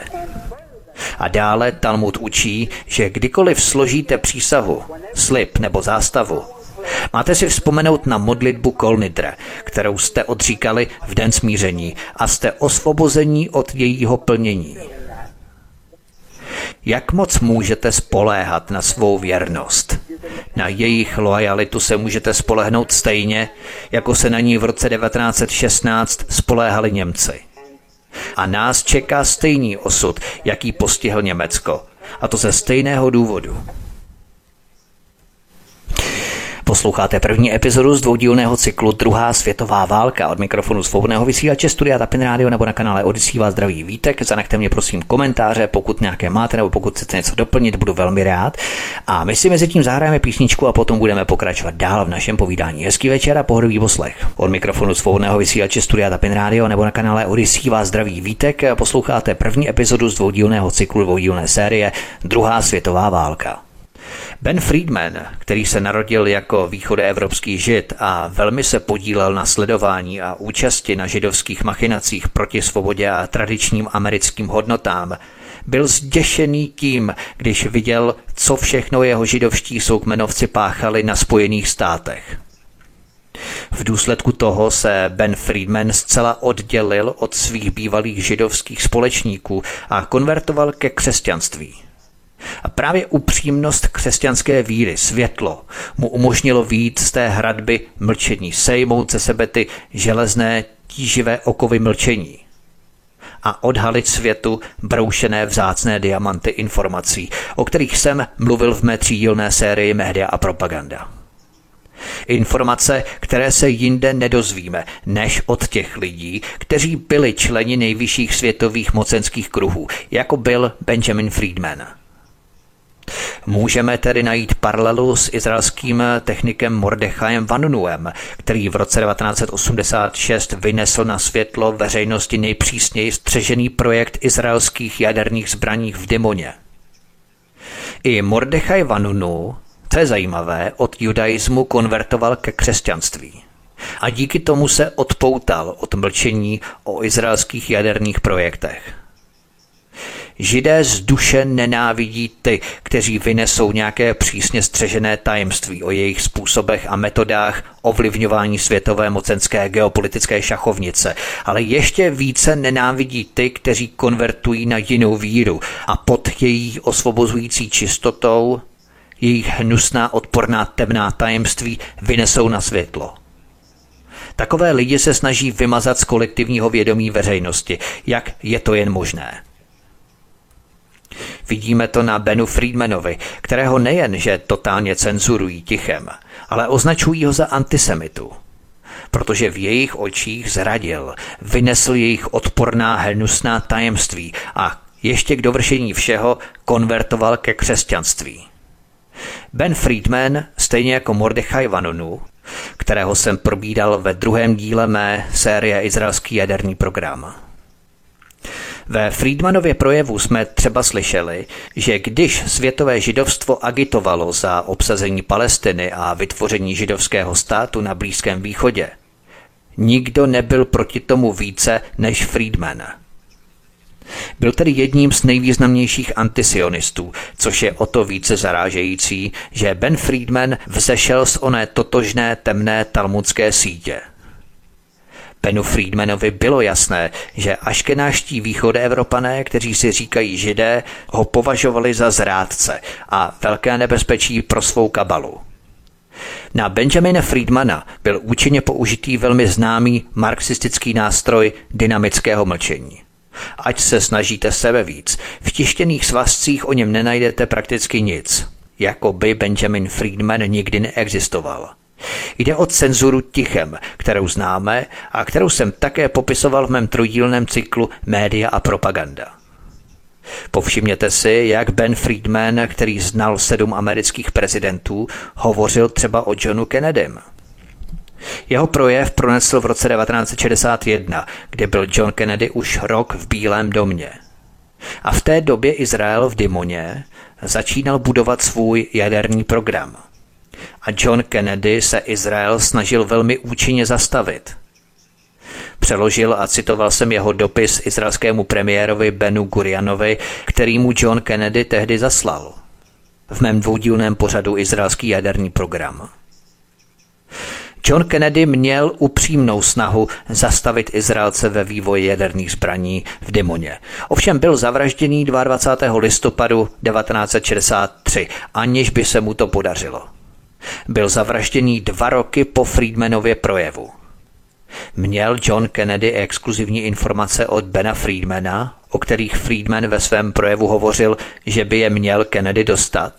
A dále Talmud učí, že kdykoliv složíte přísahu, slib nebo zástavu, Máte si vzpomenout na modlitbu Kolnidre, kterou jste odříkali v den smíření a jste osvobození od jejího plnění. Jak moc můžete spoléhat na svou věrnost? Na jejich loajalitu se můžete spolehnout stejně, jako se na ní v roce 1916 spoléhali Němci. A nás čeká stejný osud, jaký postihl Německo. A to ze stejného důvodu. Posloucháte první epizodu z dvoudílného cyklu Druhá světová válka od mikrofonu svobodného vysílače Studia Tapin Radio nebo na kanále Odisí vás zdraví Vítek. Zanechte mě prosím komentáře, pokud nějaké máte nebo pokud chcete něco doplnit, budu velmi rád. A my si mezi tím zahrajeme písničku a potom budeme pokračovat dál v našem povídání. Hezký večer a pohodový poslech. Od mikrofonu svobodného vysílače Studia Tapin Radio nebo na kanále Odisí vás zdraví Vítek. Posloucháte první epizodu z dvoudílného cyklu dvoudílné série Druhá světová válka. Ben Friedman, který se narodil jako východoevropský žid a velmi se podílel na sledování a účasti na židovských machinacích proti svobodě a tradičním americkým hodnotám, byl zděšený tím, když viděl, co všechno jeho židovští soukmenovci páchali na Spojených státech. V důsledku toho se Ben Friedman zcela oddělil od svých bývalých židovských společníků a konvertoval ke křesťanství. A právě upřímnost křesťanské víry, světlo, mu umožnilo výjít z té hradby mlčení, sejmout ze sebe ty železné, tíživé okovy mlčení a odhalit světu broušené vzácné diamanty informací, o kterých jsem mluvil v mé třídílné sérii Média a propaganda. Informace, které se jinde nedozvíme, než od těch lidí, kteří byli členi nejvyšších světových mocenských kruhů, jako byl Benjamin Friedman – Můžeme tedy najít paralelu s izraelským technikem Mordechajem Vanunuem, který v roce 1986 vynesl na světlo veřejnosti nejpřísněji střežený projekt izraelských jaderných zbraní v Dimoně. I Mordechaj Vanunu, to je zajímavé, od judaismu konvertoval ke křesťanství. A díky tomu se odpoutal od mlčení o izraelských jaderných projektech. Židé z duše nenávidí ty, kteří vynesou nějaké přísně střežené tajemství o jejich způsobech a metodách ovlivňování světové mocenské geopolitické šachovnice, ale ještě více nenávidí ty, kteří konvertují na jinou víru a pod její osvobozující čistotou jejich hnusná odporná temná tajemství vynesou na světlo. Takové lidi se snaží vymazat z kolektivního vědomí veřejnosti, jak je to jen možné. Vidíme to na Benu Friedmanovi, kterého nejen, že totálně cenzurují tichem, ale označují ho za antisemitu. Protože v jejich očích zradil, vynesl jejich odporná hnusná tajemství a ještě k dovršení všeho konvertoval ke křesťanství. Ben Friedman, stejně jako Mordechai Vanunu, kterého jsem probídal ve druhém díle mé série Izraelský jaderný program. Ve Friedmanově projevu jsme třeba slyšeli, že když světové židovstvo agitovalo za obsazení Palestiny a vytvoření židovského státu na Blízkém východě, nikdo nebyl proti tomu více než Friedman. Byl tedy jedním z nejvýznamnějších antisionistů, což je o to více zarážející, že Ben Friedman vzešel z oné totožné temné talmudské sítě – Penu Friedmanovi bylo jasné, že aškenáští východoevropané, kteří si říkají židé, ho považovali za zrádce a velké nebezpečí pro svou kabalu. Na Benjamina Friedmana byl účinně použitý velmi známý marxistický nástroj dynamického mlčení. Ať se snažíte sebe víc, v tištěných svazcích o něm nenajdete prakticky nic, jako by Benjamin Friedman nikdy neexistoval. Jde o cenzuru tichem, kterou známe a kterou jsem také popisoval v mém trojdílném cyklu Média a propaganda. Povšimněte si, jak Ben Friedman, který znal sedm amerických prezidentů, hovořil třeba o Johnu Kennedym. Jeho projev pronesl v roce 1961, kdy byl John Kennedy už rok v Bílém domě. A v té době Izrael v Dimoně začínal budovat svůj jaderný program. A John Kennedy se Izrael snažil velmi účinně zastavit. Přeložil a citoval jsem jeho dopis izraelskému premiérovi Benu Gurianovi, který mu John Kennedy tehdy zaslal. V mém dvoudílném pořadu Izraelský jaderný program. John Kennedy měl upřímnou snahu zastavit Izraelce ve vývoji jaderných zbraní v Dimoně. Ovšem byl zavražděný 22. listopadu 1963, aniž by se mu to podařilo. Byl zavražděný dva roky po Friedmanově projevu. Měl John Kennedy exkluzivní informace od Bena Friedmana, o kterých Friedman ve svém projevu hovořil, že by je měl Kennedy dostat?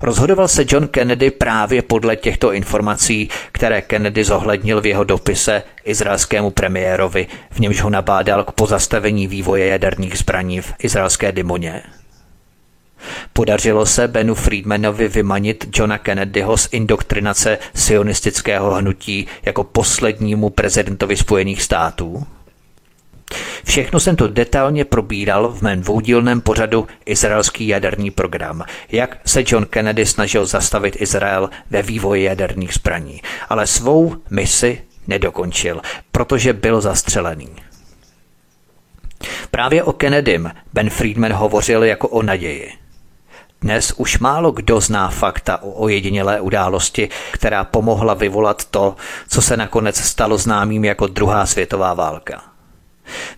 Rozhodoval se John Kennedy právě podle těchto informací, které Kennedy zohlednil v jeho dopise izraelskému premiérovi, v němž ho nabádal k pozastavení vývoje jaderných zbraní v izraelské Dimoně. Podařilo se Benu Friedmanovi vymanit Johna Kennedyho z indoktrinace sionistického hnutí jako poslednímu prezidentovi Spojených států? Všechno jsem to detailně probíral v mém dvoudílném pořadu Izraelský jaderný program, jak se John Kennedy snažil zastavit Izrael ve vývoji jaderných zbraní, ale svou misi nedokončil, protože byl zastřelený. Právě o Kennedym Ben Friedman hovořil jako o naději. Dnes už málo kdo zná fakta o ojedinělé události, která pomohla vyvolat to, co se nakonec stalo známým jako druhá světová válka.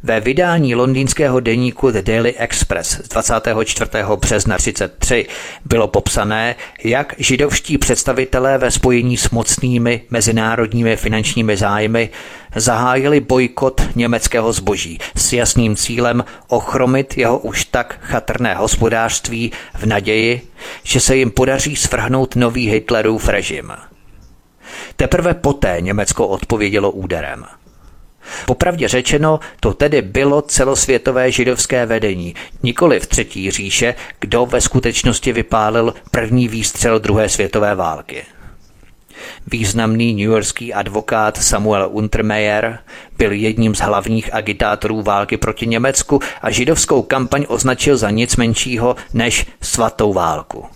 Ve vydání londýnského deníku The Daily Express z 24. března 33 bylo popsané, jak židovští představitelé ve spojení s mocnými mezinárodními finančními zájmy zahájili bojkot německého zboží s jasným cílem ochromit jeho už tak chatrné hospodářství v naději, že se jim podaří svrhnout nový Hitlerův režim. Teprve poté Německo odpovědělo úderem – Popravdě řečeno, to tedy bylo celosvětové židovské vedení, nikoli v třetí říše, kdo ve skutečnosti vypálil první výstřel druhé světové války. Významný newyorský advokát Samuel Untermeyer byl jedním z hlavních agitátorů války proti Německu a židovskou kampaň označil za nic menšího než svatou válku.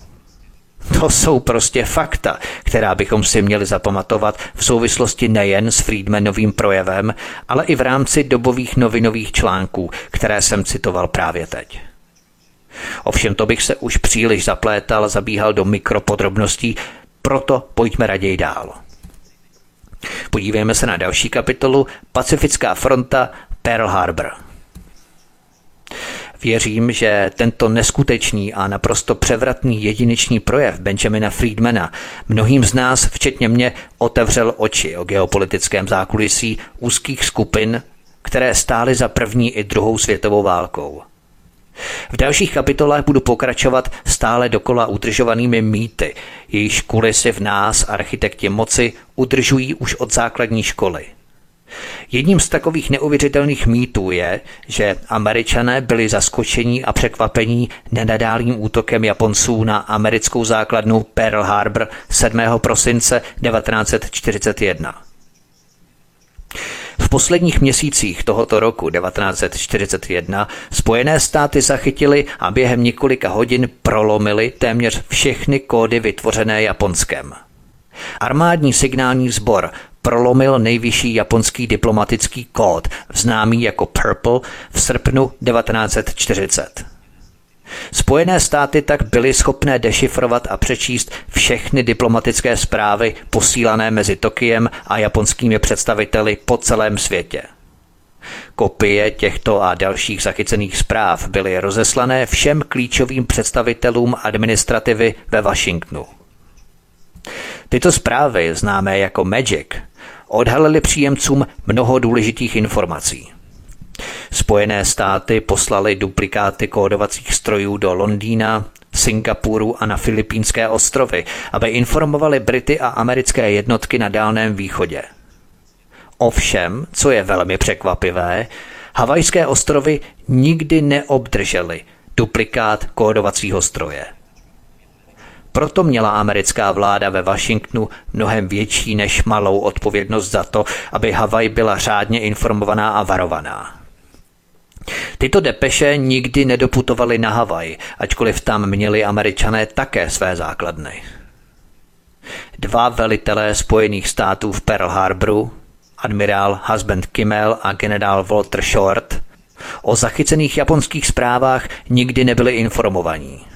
To jsou prostě fakta, která bychom si měli zapamatovat v souvislosti nejen s Friedmanovým projevem, ale i v rámci dobových novinových článků, které jsem citoval právě teď. Ovšem to bych se už příliš zaplétal, zabíhal do mikropodrobností, proto pojďme raději dál. Podívejme se na další kapitolu Pacifická fronta Pearl Harbor. Věřím, že tento neskutečný a naprosto převratný jedinečný projev Benjamina Friedmana mnohým z nás, včetně mě, otevřel oči o geopolitickém zákulisí úzkých skupin, které stály za první i druhou světovou válkou. V dalších kapitolách budu pokračovat stále dokola udržovanými mýty, jejichž kulisy v nás architekti moci udržují už od základní školy – Jedním z takových neuvěřitelných mýtů je, že američané byli zaskočení a překvapení nenadálým útokem Japonců na americkou základnu Pearl Harbor 7. prosince 1941. V posledních měsících tohoto roku 1941 Spojené státy zachytili a během několika hodin prolomili téměř všechny kódy vytvořené Japonskem. Armádní signální sbor prolomil nejvyšší japonský diplomatický kód, známý jako Purple, v srpnu 1940. Spojené státy tak byly schopné dešifrovat a přečíst všechny diplomatické zprávy posílané mezi Tokiem a japonskými představiteli po celém světě. Kopie těchto a dalších zachycených zpráv byly rozeslané všem klíčovým představitelům administrativy ve Washingtonu. Tyto zprávy, známé jako Magic, odhalili příjemcům mnoho důležitých informací. Spojené státy poslali duplikáty kódovacích strojů do Londýna, Singapuru a na Filipínské ostrovy, aby informovali Brity a americké jednotky na Dálném východě. Ovšem, co je velmi překvapivé, Havajské ostrovy nikdy neobdržely duplikát kódovacího stroje. Proto měla americká vláda ve Washingtonu mnohem větší než malou odpovědnost za to, aby Havaj byla řádně informovaná a varovaná. Tyto depeše nikdy nedoputovaly na Havaj, ačkoliv tam měli američané také své základny. Dva velitelé Spojených států v Pearl Harboru, admirál Husband Kimmel a generál Walter Short, o zachycených japonských zprávách nikdy nebyli informovaní.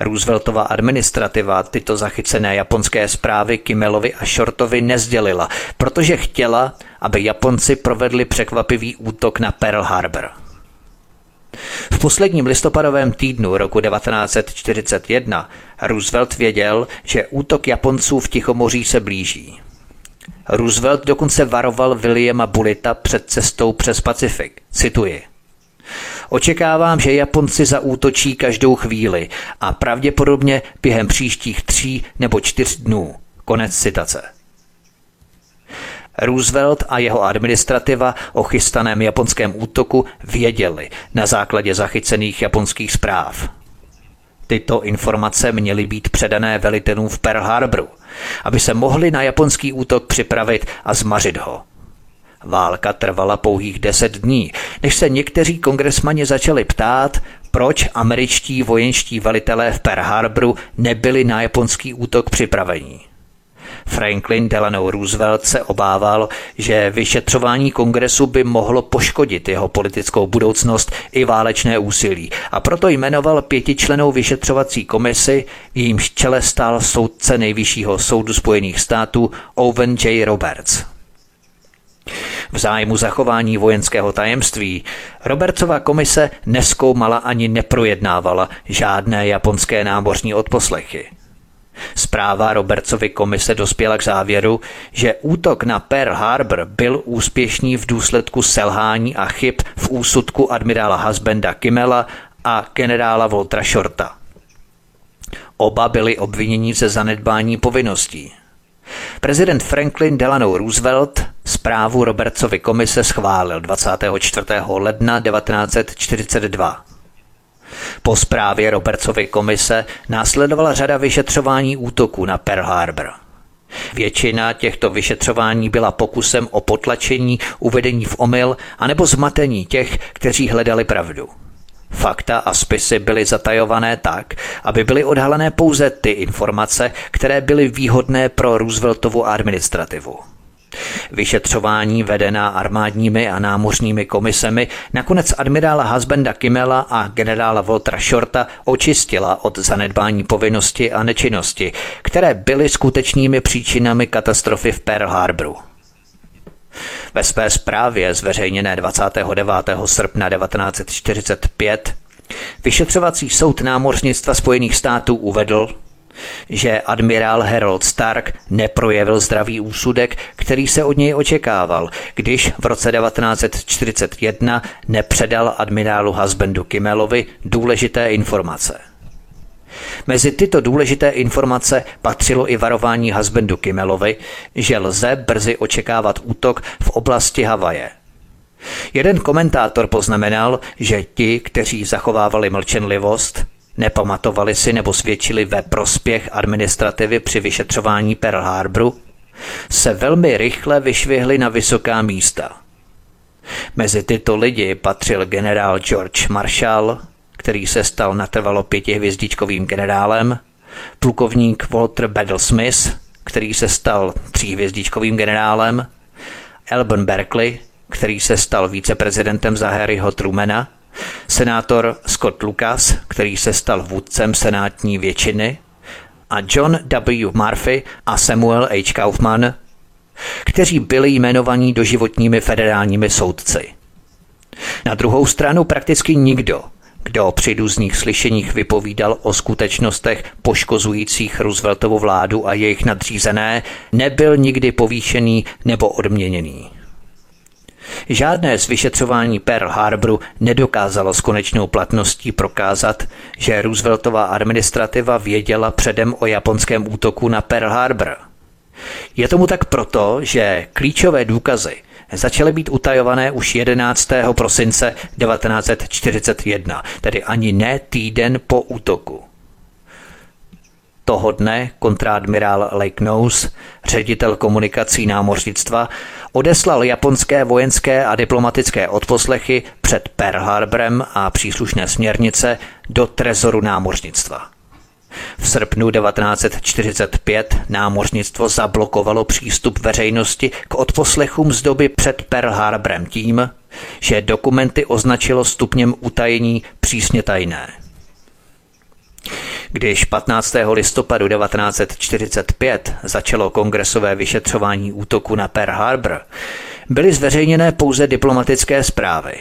Rooseveltova administrativa tyto zachycené japonské zprávy Kimmelovi a Shortovi nezdělila, protože chtěla, aby Japonci provedli překvapivý útok na Pearl Harbor. V posledním listopadovém týdnu roku 1941 Roosevelt věděl, že útok Japonců v Tichomoří se blíží. Roosevelt dokonce varoval Williama Bullita před cestou přes Pacifik. Cituji. Očekávám, že Japonci zaútočí každou chvíli a pravděpodobně během příštích tří nebo čtyř dnů. Konec citace. Roosevelt a jeho administrativa o chystaném japonském útoku věděli na základě zachycených japonských zpráv. Tyto informace měly být předané velitelům v Pearl Harboru, aby se mohli na japonský útok připravit a zmařit ho. Válka trvala pouhých deset dní, než se někteří kongresmani začali ptát, proč američtí vojenští velitelé v Pearl Harboru nebyli na japonský útok připraveni. Franklin Delano Roosevelt se obával, že vyšetřování kongresu by mohlo poškodit jeho politickou budoucnost i válečné úsilí a proto jmenoval pětičlenou vyšetřovací komisi, v jejímž čele stál soudce nejvyššího soudu Spojených států Owen J. Roberts. V zájmu zachování vojenského tajemství Robertsova komise neskoumala ani neprojednávala žádné japonské námořní odposlechy. Zpráva Robertsovy komise dospěla k závěru, že útok na Pearl Harbor byl úspěšný v důsledku selhání a chyb v úsudku admirála Husbanda Kimmela a generála Voltra Shorta. Oba byli obviněni ze zanedbání povinností. Prezident Franklin Delano Roosevelt zprávu Robertsovy komise schválil 24. ledna 1942. Po zprávě Robertsovy komise následovala řada vyšetřování útoku na Pearl Harbor. Většina těchto vyšetřování byla pokusem o potlačení, uvedení v omyl anebo zmatení těch, kteří hledali pravdu. Fakta a spisy byly zatajované tak, aby byly odhalené pouze ty informace, které byly výhodné pro Rooseveltovu administrativu. Vyšetřování vedená armádními a námořními komisemi nakonec admirála Husbanda Kimmela a generála Waltera Shorta očistila od zanedbání povinnosti a nečinnosti, které byly skutečnými příčinami katastrofy v Pearl Harboru. Ve své zprávě zveřejněné 29. srpna 1945 vyšetřovací soud námořnictva Spojených států uvedl, že admirál Harold Stark neprojevil zdravý úsudek, který se od něj očekával, když v roce 1941 nepředal admirálu Husbandu Kimmelovi důležité informace. Mezi tyto důležité informace patřilo i varování Husbandu Kimmelovi, že lze brzy očekávat útok v oblasti Havaje. Jeden komentátor poznamenal, že ti, kteří zachovávali mlčenlivost, nepamatovali si nebo svědčili ve prospěch administrativy při vyšetřování Pearl Harboru, se velmi rychle vyšvihli na vysoká místa. Mezi tyto lidi patřil generál George Marshall, který se stal natrvalo pětihvězdičkovým generálem, plukovník Walter Battle Smith, který se stal tříhvězdičkovým generálem, Elbon Berkeley, který se stal viceprezidentem za Harryho Trumana, senátor Scott Lucas, který se stal vůdcem senátní většiny, a John W. Murphy a Samuel H. Kaufman, kteří byli jmenovaní doživotními federálními soudci. Na druhou stranu prakticky nikdo, kdo při různých slyšeních vypovídal o skutečnostech poškozujících Rooseveltovu vládu a jejich nadřízené, nebyl nikdy povýšený nebo odměněný. Žádné z vyšetřování Pearl Harboru nedokázalo s konečnou platností prokázat, že Rooseveltová administrativa věděla předem o japonském útoku na Pearl Harbor. Je tomu tak proto, že klíčové důkazy začaly být utajované už 11. prosince 1941, tedy ani ne týden po útoku. Toho dne kontradmirál Lake Nose, ředitel komunikací námořnictva, odeslal japonské vojenské a diplomatické odposlechy před Pearl Harborem a příslušné směrnice do trezoru námořnictva. V srpnu 1945 námořnictvo zablokovalo přístup veřejnosti k odposlechům z doby před Pearl Harborem tím, že dokumenty označilo stupněm utajení přísně tajné. Když 15. listopadu 1945 začalo kongresové vyšetřování útoku na Pearl Harbor, byly zveřejněné pouze diplomatické zprávy.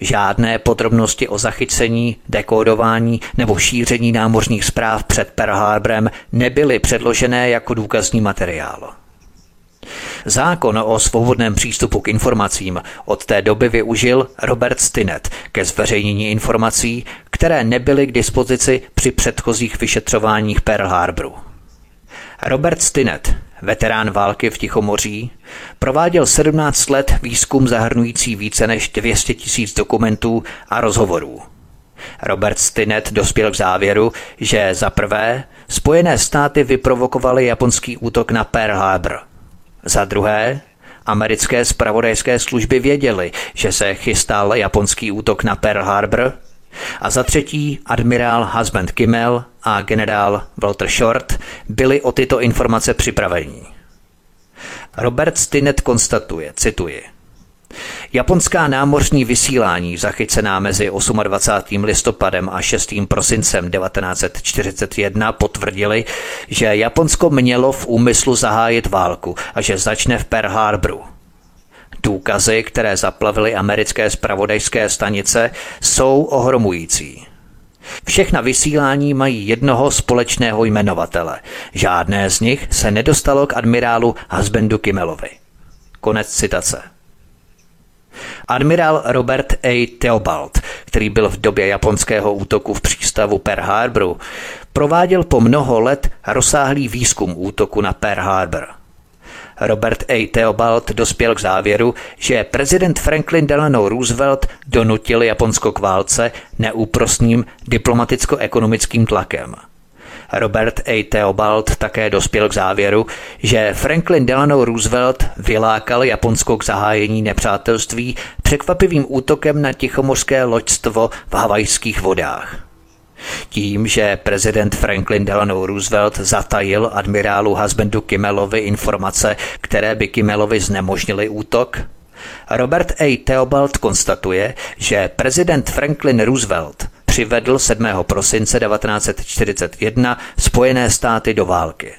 Žádné podrobnosti o zachycení, dekódování nebo šíření námořních zpráv před Pearl Harborem nebyly předložené jako důkazní materiál. Zákon o svobodném přístupu k informacím od té doby využil Robert Stinnett ke zveřejnění informací, které nebyly k dispozici při předchozích vyšetřováních Pearl Harboru. Robert Stinnett, veterán války v Tichomoří, prováděl 17 let výzkum zahrnující více než 200 tisíc dokumentů a rozhovorů. Robert Stinnett dospěl k závěru, že za prvé Spojené státy vyprovokovaly japonský útok na Pearl Harbor – za druhé, americké spravodajské služby věděly, že se chystal japonský útok na Pearl Harbor a za třetí admirál Husband Kimmel a generál Walter Short byli o tyto informace připraveni. Robert Stinnett konstatuje, cituji, Japonská námořní vysílání, zachycená mezi 28. listopadem a 6. prosincem 1941, potvrdili, že Japonsko mělo v úmyslu zahájit válku a že začne v Pearl Harboru. Důkazy, které zaplavily americké spravodajské stanice, jsou ohromující. Všechna vysílání mají jednoho společného jmenovatele. Žádné z nich se nedostalo k admirálu Husbandu Kimmelovi. Konec citace. Admirál Robert A. Theobald, který byl v době japonského útoku v přístavu Pearl Harboru, prováděl po mnoho let rozsáhlý výzkum útoku na Pearl Harbor. Robert A. Theobald dospěl k závěru, že prezident Franklin Delano Roosevelt donutil Japonsko k válce neúprostným diplomaticko-ekonomickým tlakem – Robert A. Theobald také dospěl k závěru, že Franklin Delano Roosevelt vylákal Japonsko k zahájení nepřátelství překvapivým útokem na tichomořské loďstvo v havajských vodách. Tím, že prezident Franklin Delano Roosevelt zatajil admirálu Husbandu Kimmelovi informace, které by Kimmelovi znemožnily útok, Robert A. Theobald konstatuje, že prezident Franklin Roosevelt přivedl 7. prosince 1941 Spojené státy do války.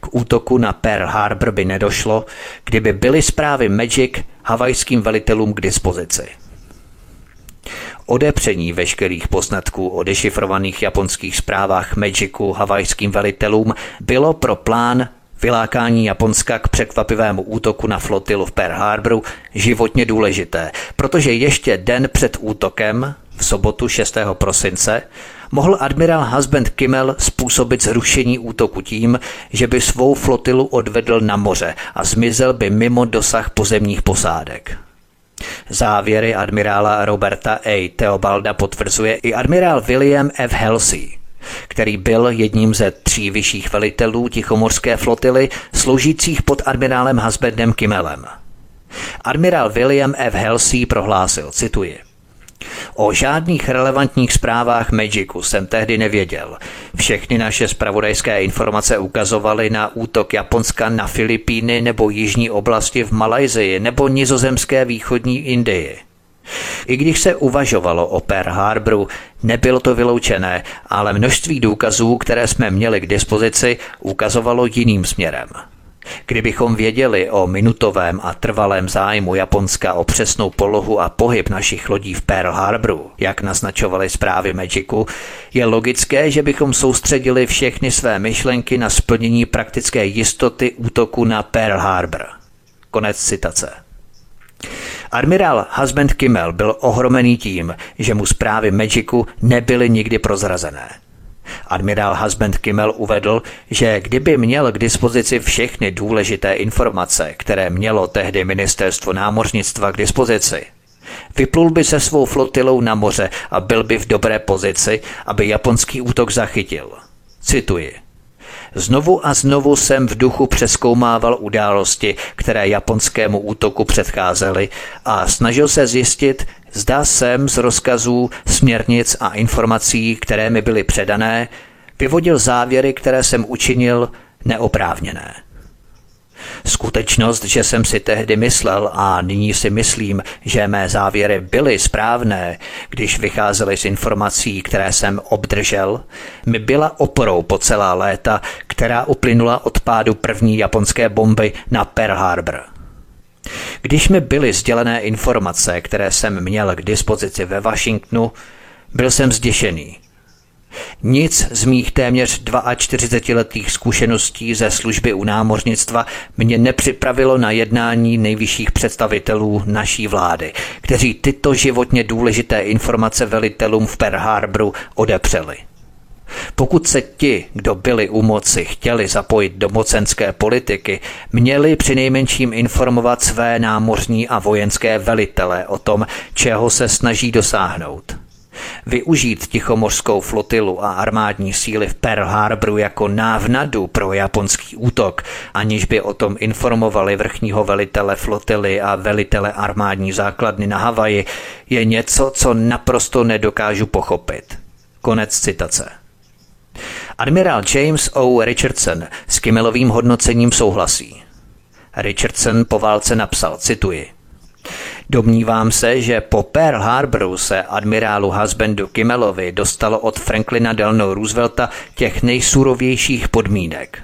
K útoku na Pearl Harbor by nedošlo, kdyby byly zprávy Magic havajským velitelům k dispozici. Odepření veškerých poznatků o dešifrovaných japonských zprávách Magicu havajským velitelům bylo pro plán vylákání Japonska k překvapivému útoku na flotilu v Pearl Harboru životně důležité, protože ještě den před útokem v sobotu 6. prosince mohl admirál Husband Kimmel způsobit zrušení útoku tím, že by svou flotilu odvedl na moře a zmizel by mimo dosah pozemních posádek. Závěry admirála Roberta A. Theobalda potvrzuje i admirál William F. Halsey, který byl jedním ze tří vyšších velitelů Tichomorské flotily sloužících pod admirálem Husbandem Kimmelem. Admirál William F. Halsey prohlásil, cituji, O žádných relevantních zprávách Magicu jsem tehdy nevěděl. Všechny naše spravodajské informace ukazovaly na útok Japonska na Filipíny nebo jižní oblasti v Malajzii nebo nizozemské východní Indii. I když se uvažovalo o Pearl Harboru, nebylo to vyloučené, ale množství důkazů, které jsme měli k dispozici, ukazovalo jiným směrem. Kdybychom věděli o minutovém a trvalém zájmu Japonska o přesnou polohu a pohyb našich lodí v Pearl Harboru, jak naznačovaly zprávy Magicu, je logické, že bychom soustředili všechny své myšlenky na splnění praktické jistoty útoku na Pearl Harbor. Konec citace. Admirál Husband Kimmel byl ohromený tím, že mu zprávy Magicu nebyly nikdy prozrazené. Admirál Husband Kimmel uvedl, že kdyby měl k dispozici všechny důležité informace, které mělo tehdy ministerstvo námořnictva k dispozici, Vyplul by se svou flotilou na moře a byl by v dobré pozici, aby japonský útok zachytil. Cituji. Znovu a znovu jsem v duchu přeskoumával události, které japonskému útoku předcházely a snažil se zjistit, zda jsem z rozkazů, směrnic a informací, které mi byly předané, vyvodil závěry, které jsem učinil neoprávněné. Skutečnost, že jsem si tehdy myslel a nyní si myslím, že mé závěry byly správné, když vycházely z informací, které jsem obdržel, mi byla oporou po celá léta, která uplynula od pádu první japonské bomby na Pearl Harbor. Když mi byly sdělené informace, které jsem měl k dispozici ve Washingtonu, byl jsem zděšený. Nic z mých téměř 42-letých zkušeností ze služby u námořnictva mě nepřipravilo na jednání nejvyšších představitelů naší vlády, kteří tyto životně důležité informace velitelům v Pearl Harboru odepřeli. Pokud se ti, kdo byli u moci, chtěli zapojit do mocenské politiky, měli přinejmenším informovat své námořní a vojenské velitele o tom, čeho se snaží dosáhnout. Využít tichomořskou flotilu a armádní síly v Pearl Harboru jako návnadu pro japonský útok, aniž by o tom informovali vrchního velitele flotily a velitele armádní základny na Havaji, je něco, co naprosto nedokážu pochopit. Konec citace. Admirál James O. Richardson s Kimmelovým hodnocením souhlasí. Richardson po válce napsal, cituji, Domnívám se, že po Pearl Harboru se admirálu Husbandu Kimmelovi dostalo od Franklina Delano Roosevelta těch nejsurovějších podmínek.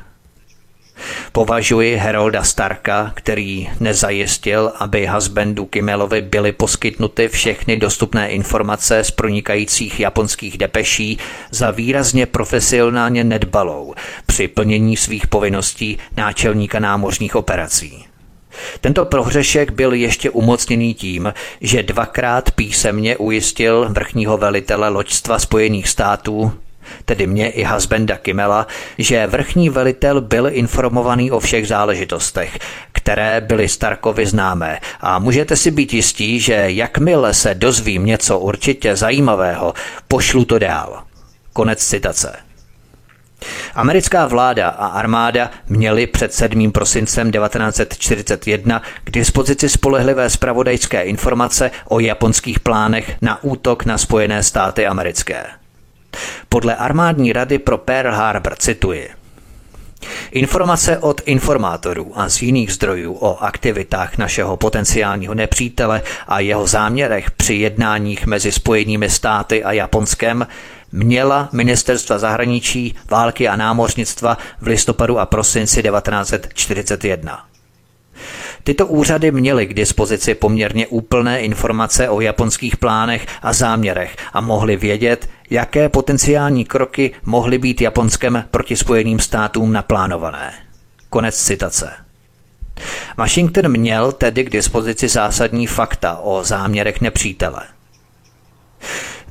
Považuji Herolda Starka, který nezajistil, aby husbandu Kimmelovi byly poskytnuty všechny dostupné informace z pronikajících japonských depeší za výrazně profesionálně nedbalou při plnění svých povinností náčelníka námořních operací. Tento prohřešek byl ještě umocněný tím, že dvakrát písemně ujistil vrchního velitele loďstva Spojených států, tedy mě i Hasbenda Kimela, že vrchní velitel byl informovaný o všech záležitostech, které byly Starkovi známé a můžete si být jistí, že jakmile se dozvím něco určitě zajímavého, pošlu to dál. Konec citace. Americká vláda a armáda měly před 7. prosincem 1941 k dispozici spolehlivé spravodajské informace o japonských plánech na útok na Spojené státy americké. Podle armádní rady pro Pearl Harbor cituji – Informace od informátorů a z jiných zdrojů o aktivitách našeho potenciálního nepřítele a jeho záměrech při jednáních mezi Spojenými státy a Japonskem měla ministerstva zahraničí, války a námořnictva v listopadu a prosinci 1941. Tyto úřady měly k dispozici poměrně úplné informace o japonských plánech a záměrech a mohly vědět, jaké potenciální kroky mohly být Japonskem proti Spojeným státům naplánované. Konec citace. Washington měl tedy k dispozici zásadní fakta o záměrech nepřítele.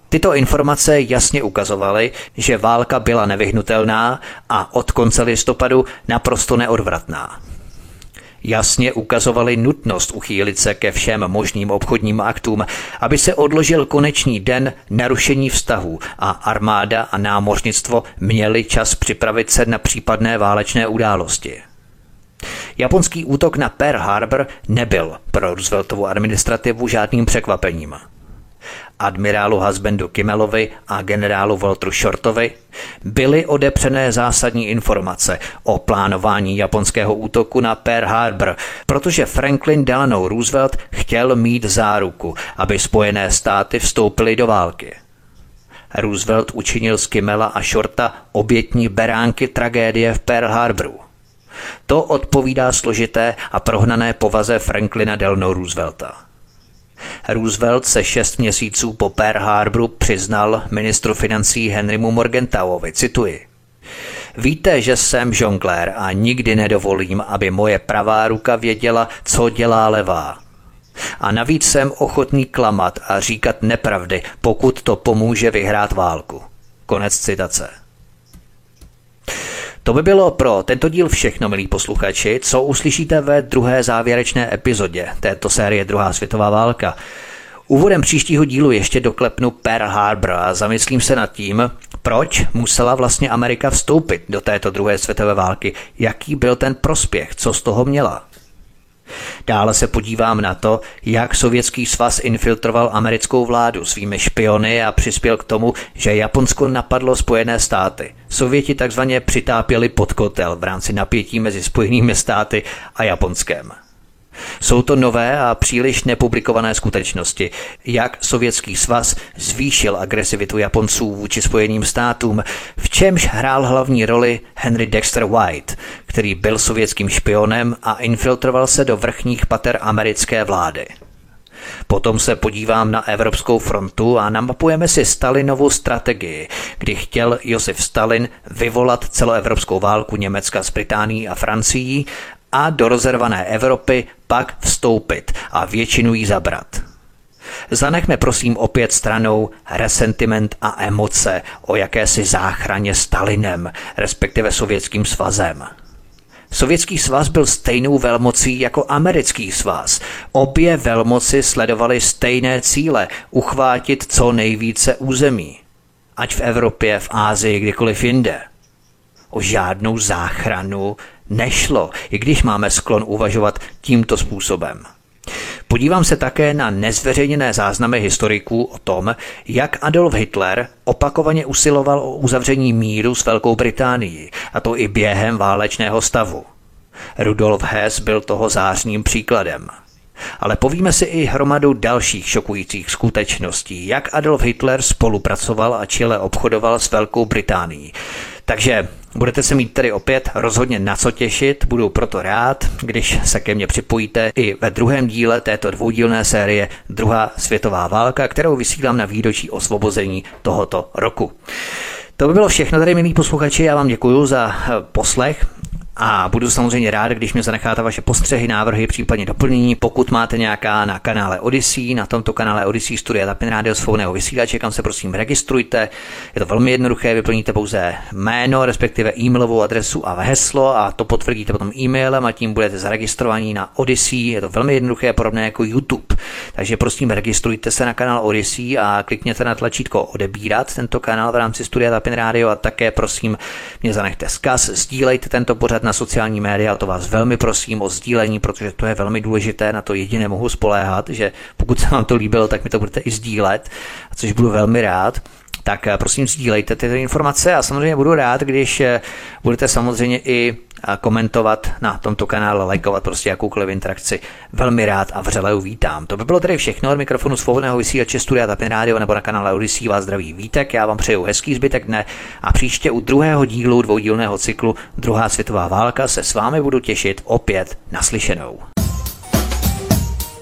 Tyto informace jasně ukazovaly, že válka byla nevyhnutelná a od konce listopadu naprosto neodvratná jasně ukazovali nutnost uchýlit se ke všem možným obchodním aktům, aby se odložil konečný den narušení vztahů a armáda a námořnictvo měli čas připravit se na případné válečné události. Japonský útok na Pearl Harbor nebyl pro Rooseveltovu administrativu žádným překvapením admirálu Husbandu Kimmelovi a generálu Walteru Shortovi, byly odepřené zásadní informace o plánování japonského útoku na Pearl Harbor, protože Franklin Delano Roosevelt chtěl mít záruku, aby Spojené státy vstoupily do války. Roosevelt učinil z Kimmela a Shorta obětní beránky tragédie v Pearl Harboru. To odpovídá složité a prohnané povaze Franklina Delano Roosevelta. Roosevelt se šest měsíců po Pearl Harboru přiznal ministru financí Henrymu Morgentauovi, cituji. Víte, že jsem žonglér a nikdy nedovolím, aby moje pravá ruka věděla, co dělá levá. A navíc jsem ochotný klamat a říkat nepravdy, pokud to pomůže vyhrát válku. Konec citace. To by bylo pro tento díl všechno, milí posluchači, co uslyšíte ve druhé závěrečné epizodě této série Druhá světová válka. Úvodem příštího dílu ještě doklepnu Pearl Harbor a zamyslím se nad tím, Proč musela vlastně Amerika vstoupit do této druhé světové války? Jaký byl ten prospěch? Co z toho měla? Dále se podívám na to, jak Sovětský svaz infiltroval americkou vládu svými špiony a přispěl k tomu, že Japonsko napadlo Spojené státy. Sověti takzvaně přitápěli pod kotel v rámci napětí mezi Spojenými státy a Japonskem. Jsou to nové a příliš nepublikované skutečnosti, jak Sovětský svaz zvýšil agresivitu Japonců vůči Spojeným státům, v čemž hrál hlavní roli Henry Dexter White, který byl sovětským špionem a infiltroval se do vrchních pater americké vlády. Potom se podívám na Evropskou frontu a namapujeme si Stalinovou strategii, kdy chtěl Josef Stalin vyvolat celoevropskou válku Německa s Británií a Francií a do rozervané Evropy pak vstoupit a většinu jí zabrat. Zanechme prosím opět stranou resentiment a emoce o jakési záchraně Stalinem, respektive Sovětským svazem. Sovětský svaz byl stejnou velmocí jako americký svaz. Obě velmoci sledovaly stejné cíle uchvátit co nejvíce území. Ať v Evropě, v Ázii, kdykoliv jinde. O žádnou záchranu nešlo, i když máme sklon uvažovat tímto způsobem. Podívám se také na nezveřejněné záznamy historiků o tom, jak Adolf Hitler opakovaně usiloval o uzavření míru s Velkou Británií, a to i během válečného stavu. Rudolf Hess byl toho zářným příkladem. Ale povíme si i hromadu dalších šokujících skutečností, jak Adolf Hitler spolupracoval a čile obchodoval s Velkou Británií. Takže budete se mít tedy opět rozhodně na co těšit, budu proto rád, když se ke mně připojíte i ve druhém díle této dvoudílné série Druhá světová válka, kterou vysílám na výročí osvobození tohoto roku. To by bylo všechno tady, milí posluchači, já vám děkuji za poslech a budu samozřejmě rád, když mě zanecháte vaše postřehy, návrhy, případně doplnění. Pokud máte nějaká na kanále Odyssey, na tomto kanále Odyssey Studia Tapin Radio svobodného vysílače, kam se prosím registrujte. Je to velmi jednoduché, vyplníte pouze jméno, respektive e-mailovou adresu a heslo a to potvrdíte potom e-mailem a tím budete zaregistrovaní na Odyssey. Je to velmi jednoduché, podobné jako YouTube. Takže prosím registrujte se na kanál Odyssey a klikněte na tlačítko odebírat tento kanál v rámci Studia Tapin Radio a také prosím mě zanechte zkaz, sdílejte tento pořad na sociální média, to vás velmi prosím o sdílení, protože to je velmi důležité, na to jediné mohu spoléhat, že pokud se vám to líbilo, tak mi to budete i sdílet, což budu velmi rád. Tak eh, prosím sdílejte tyto informace a samozřejmě budu rád, když eh, budete samozřejmě i komentovat na tomto kanále, lajkovat prostě jakoukoliv interakci. Velmi rád a vřele uvítám. To by bylo tedy všechno od mikrofonu svobodného vysílače Studia Tapin Radio nebo na kanále Odyssey vás zdraví Vítek. Já vám přeju hezký zbytek dne a příště u druhého dílu dvoudílného cyklu Druhá světová válka se s vámi budu těšit opět naslyšenou.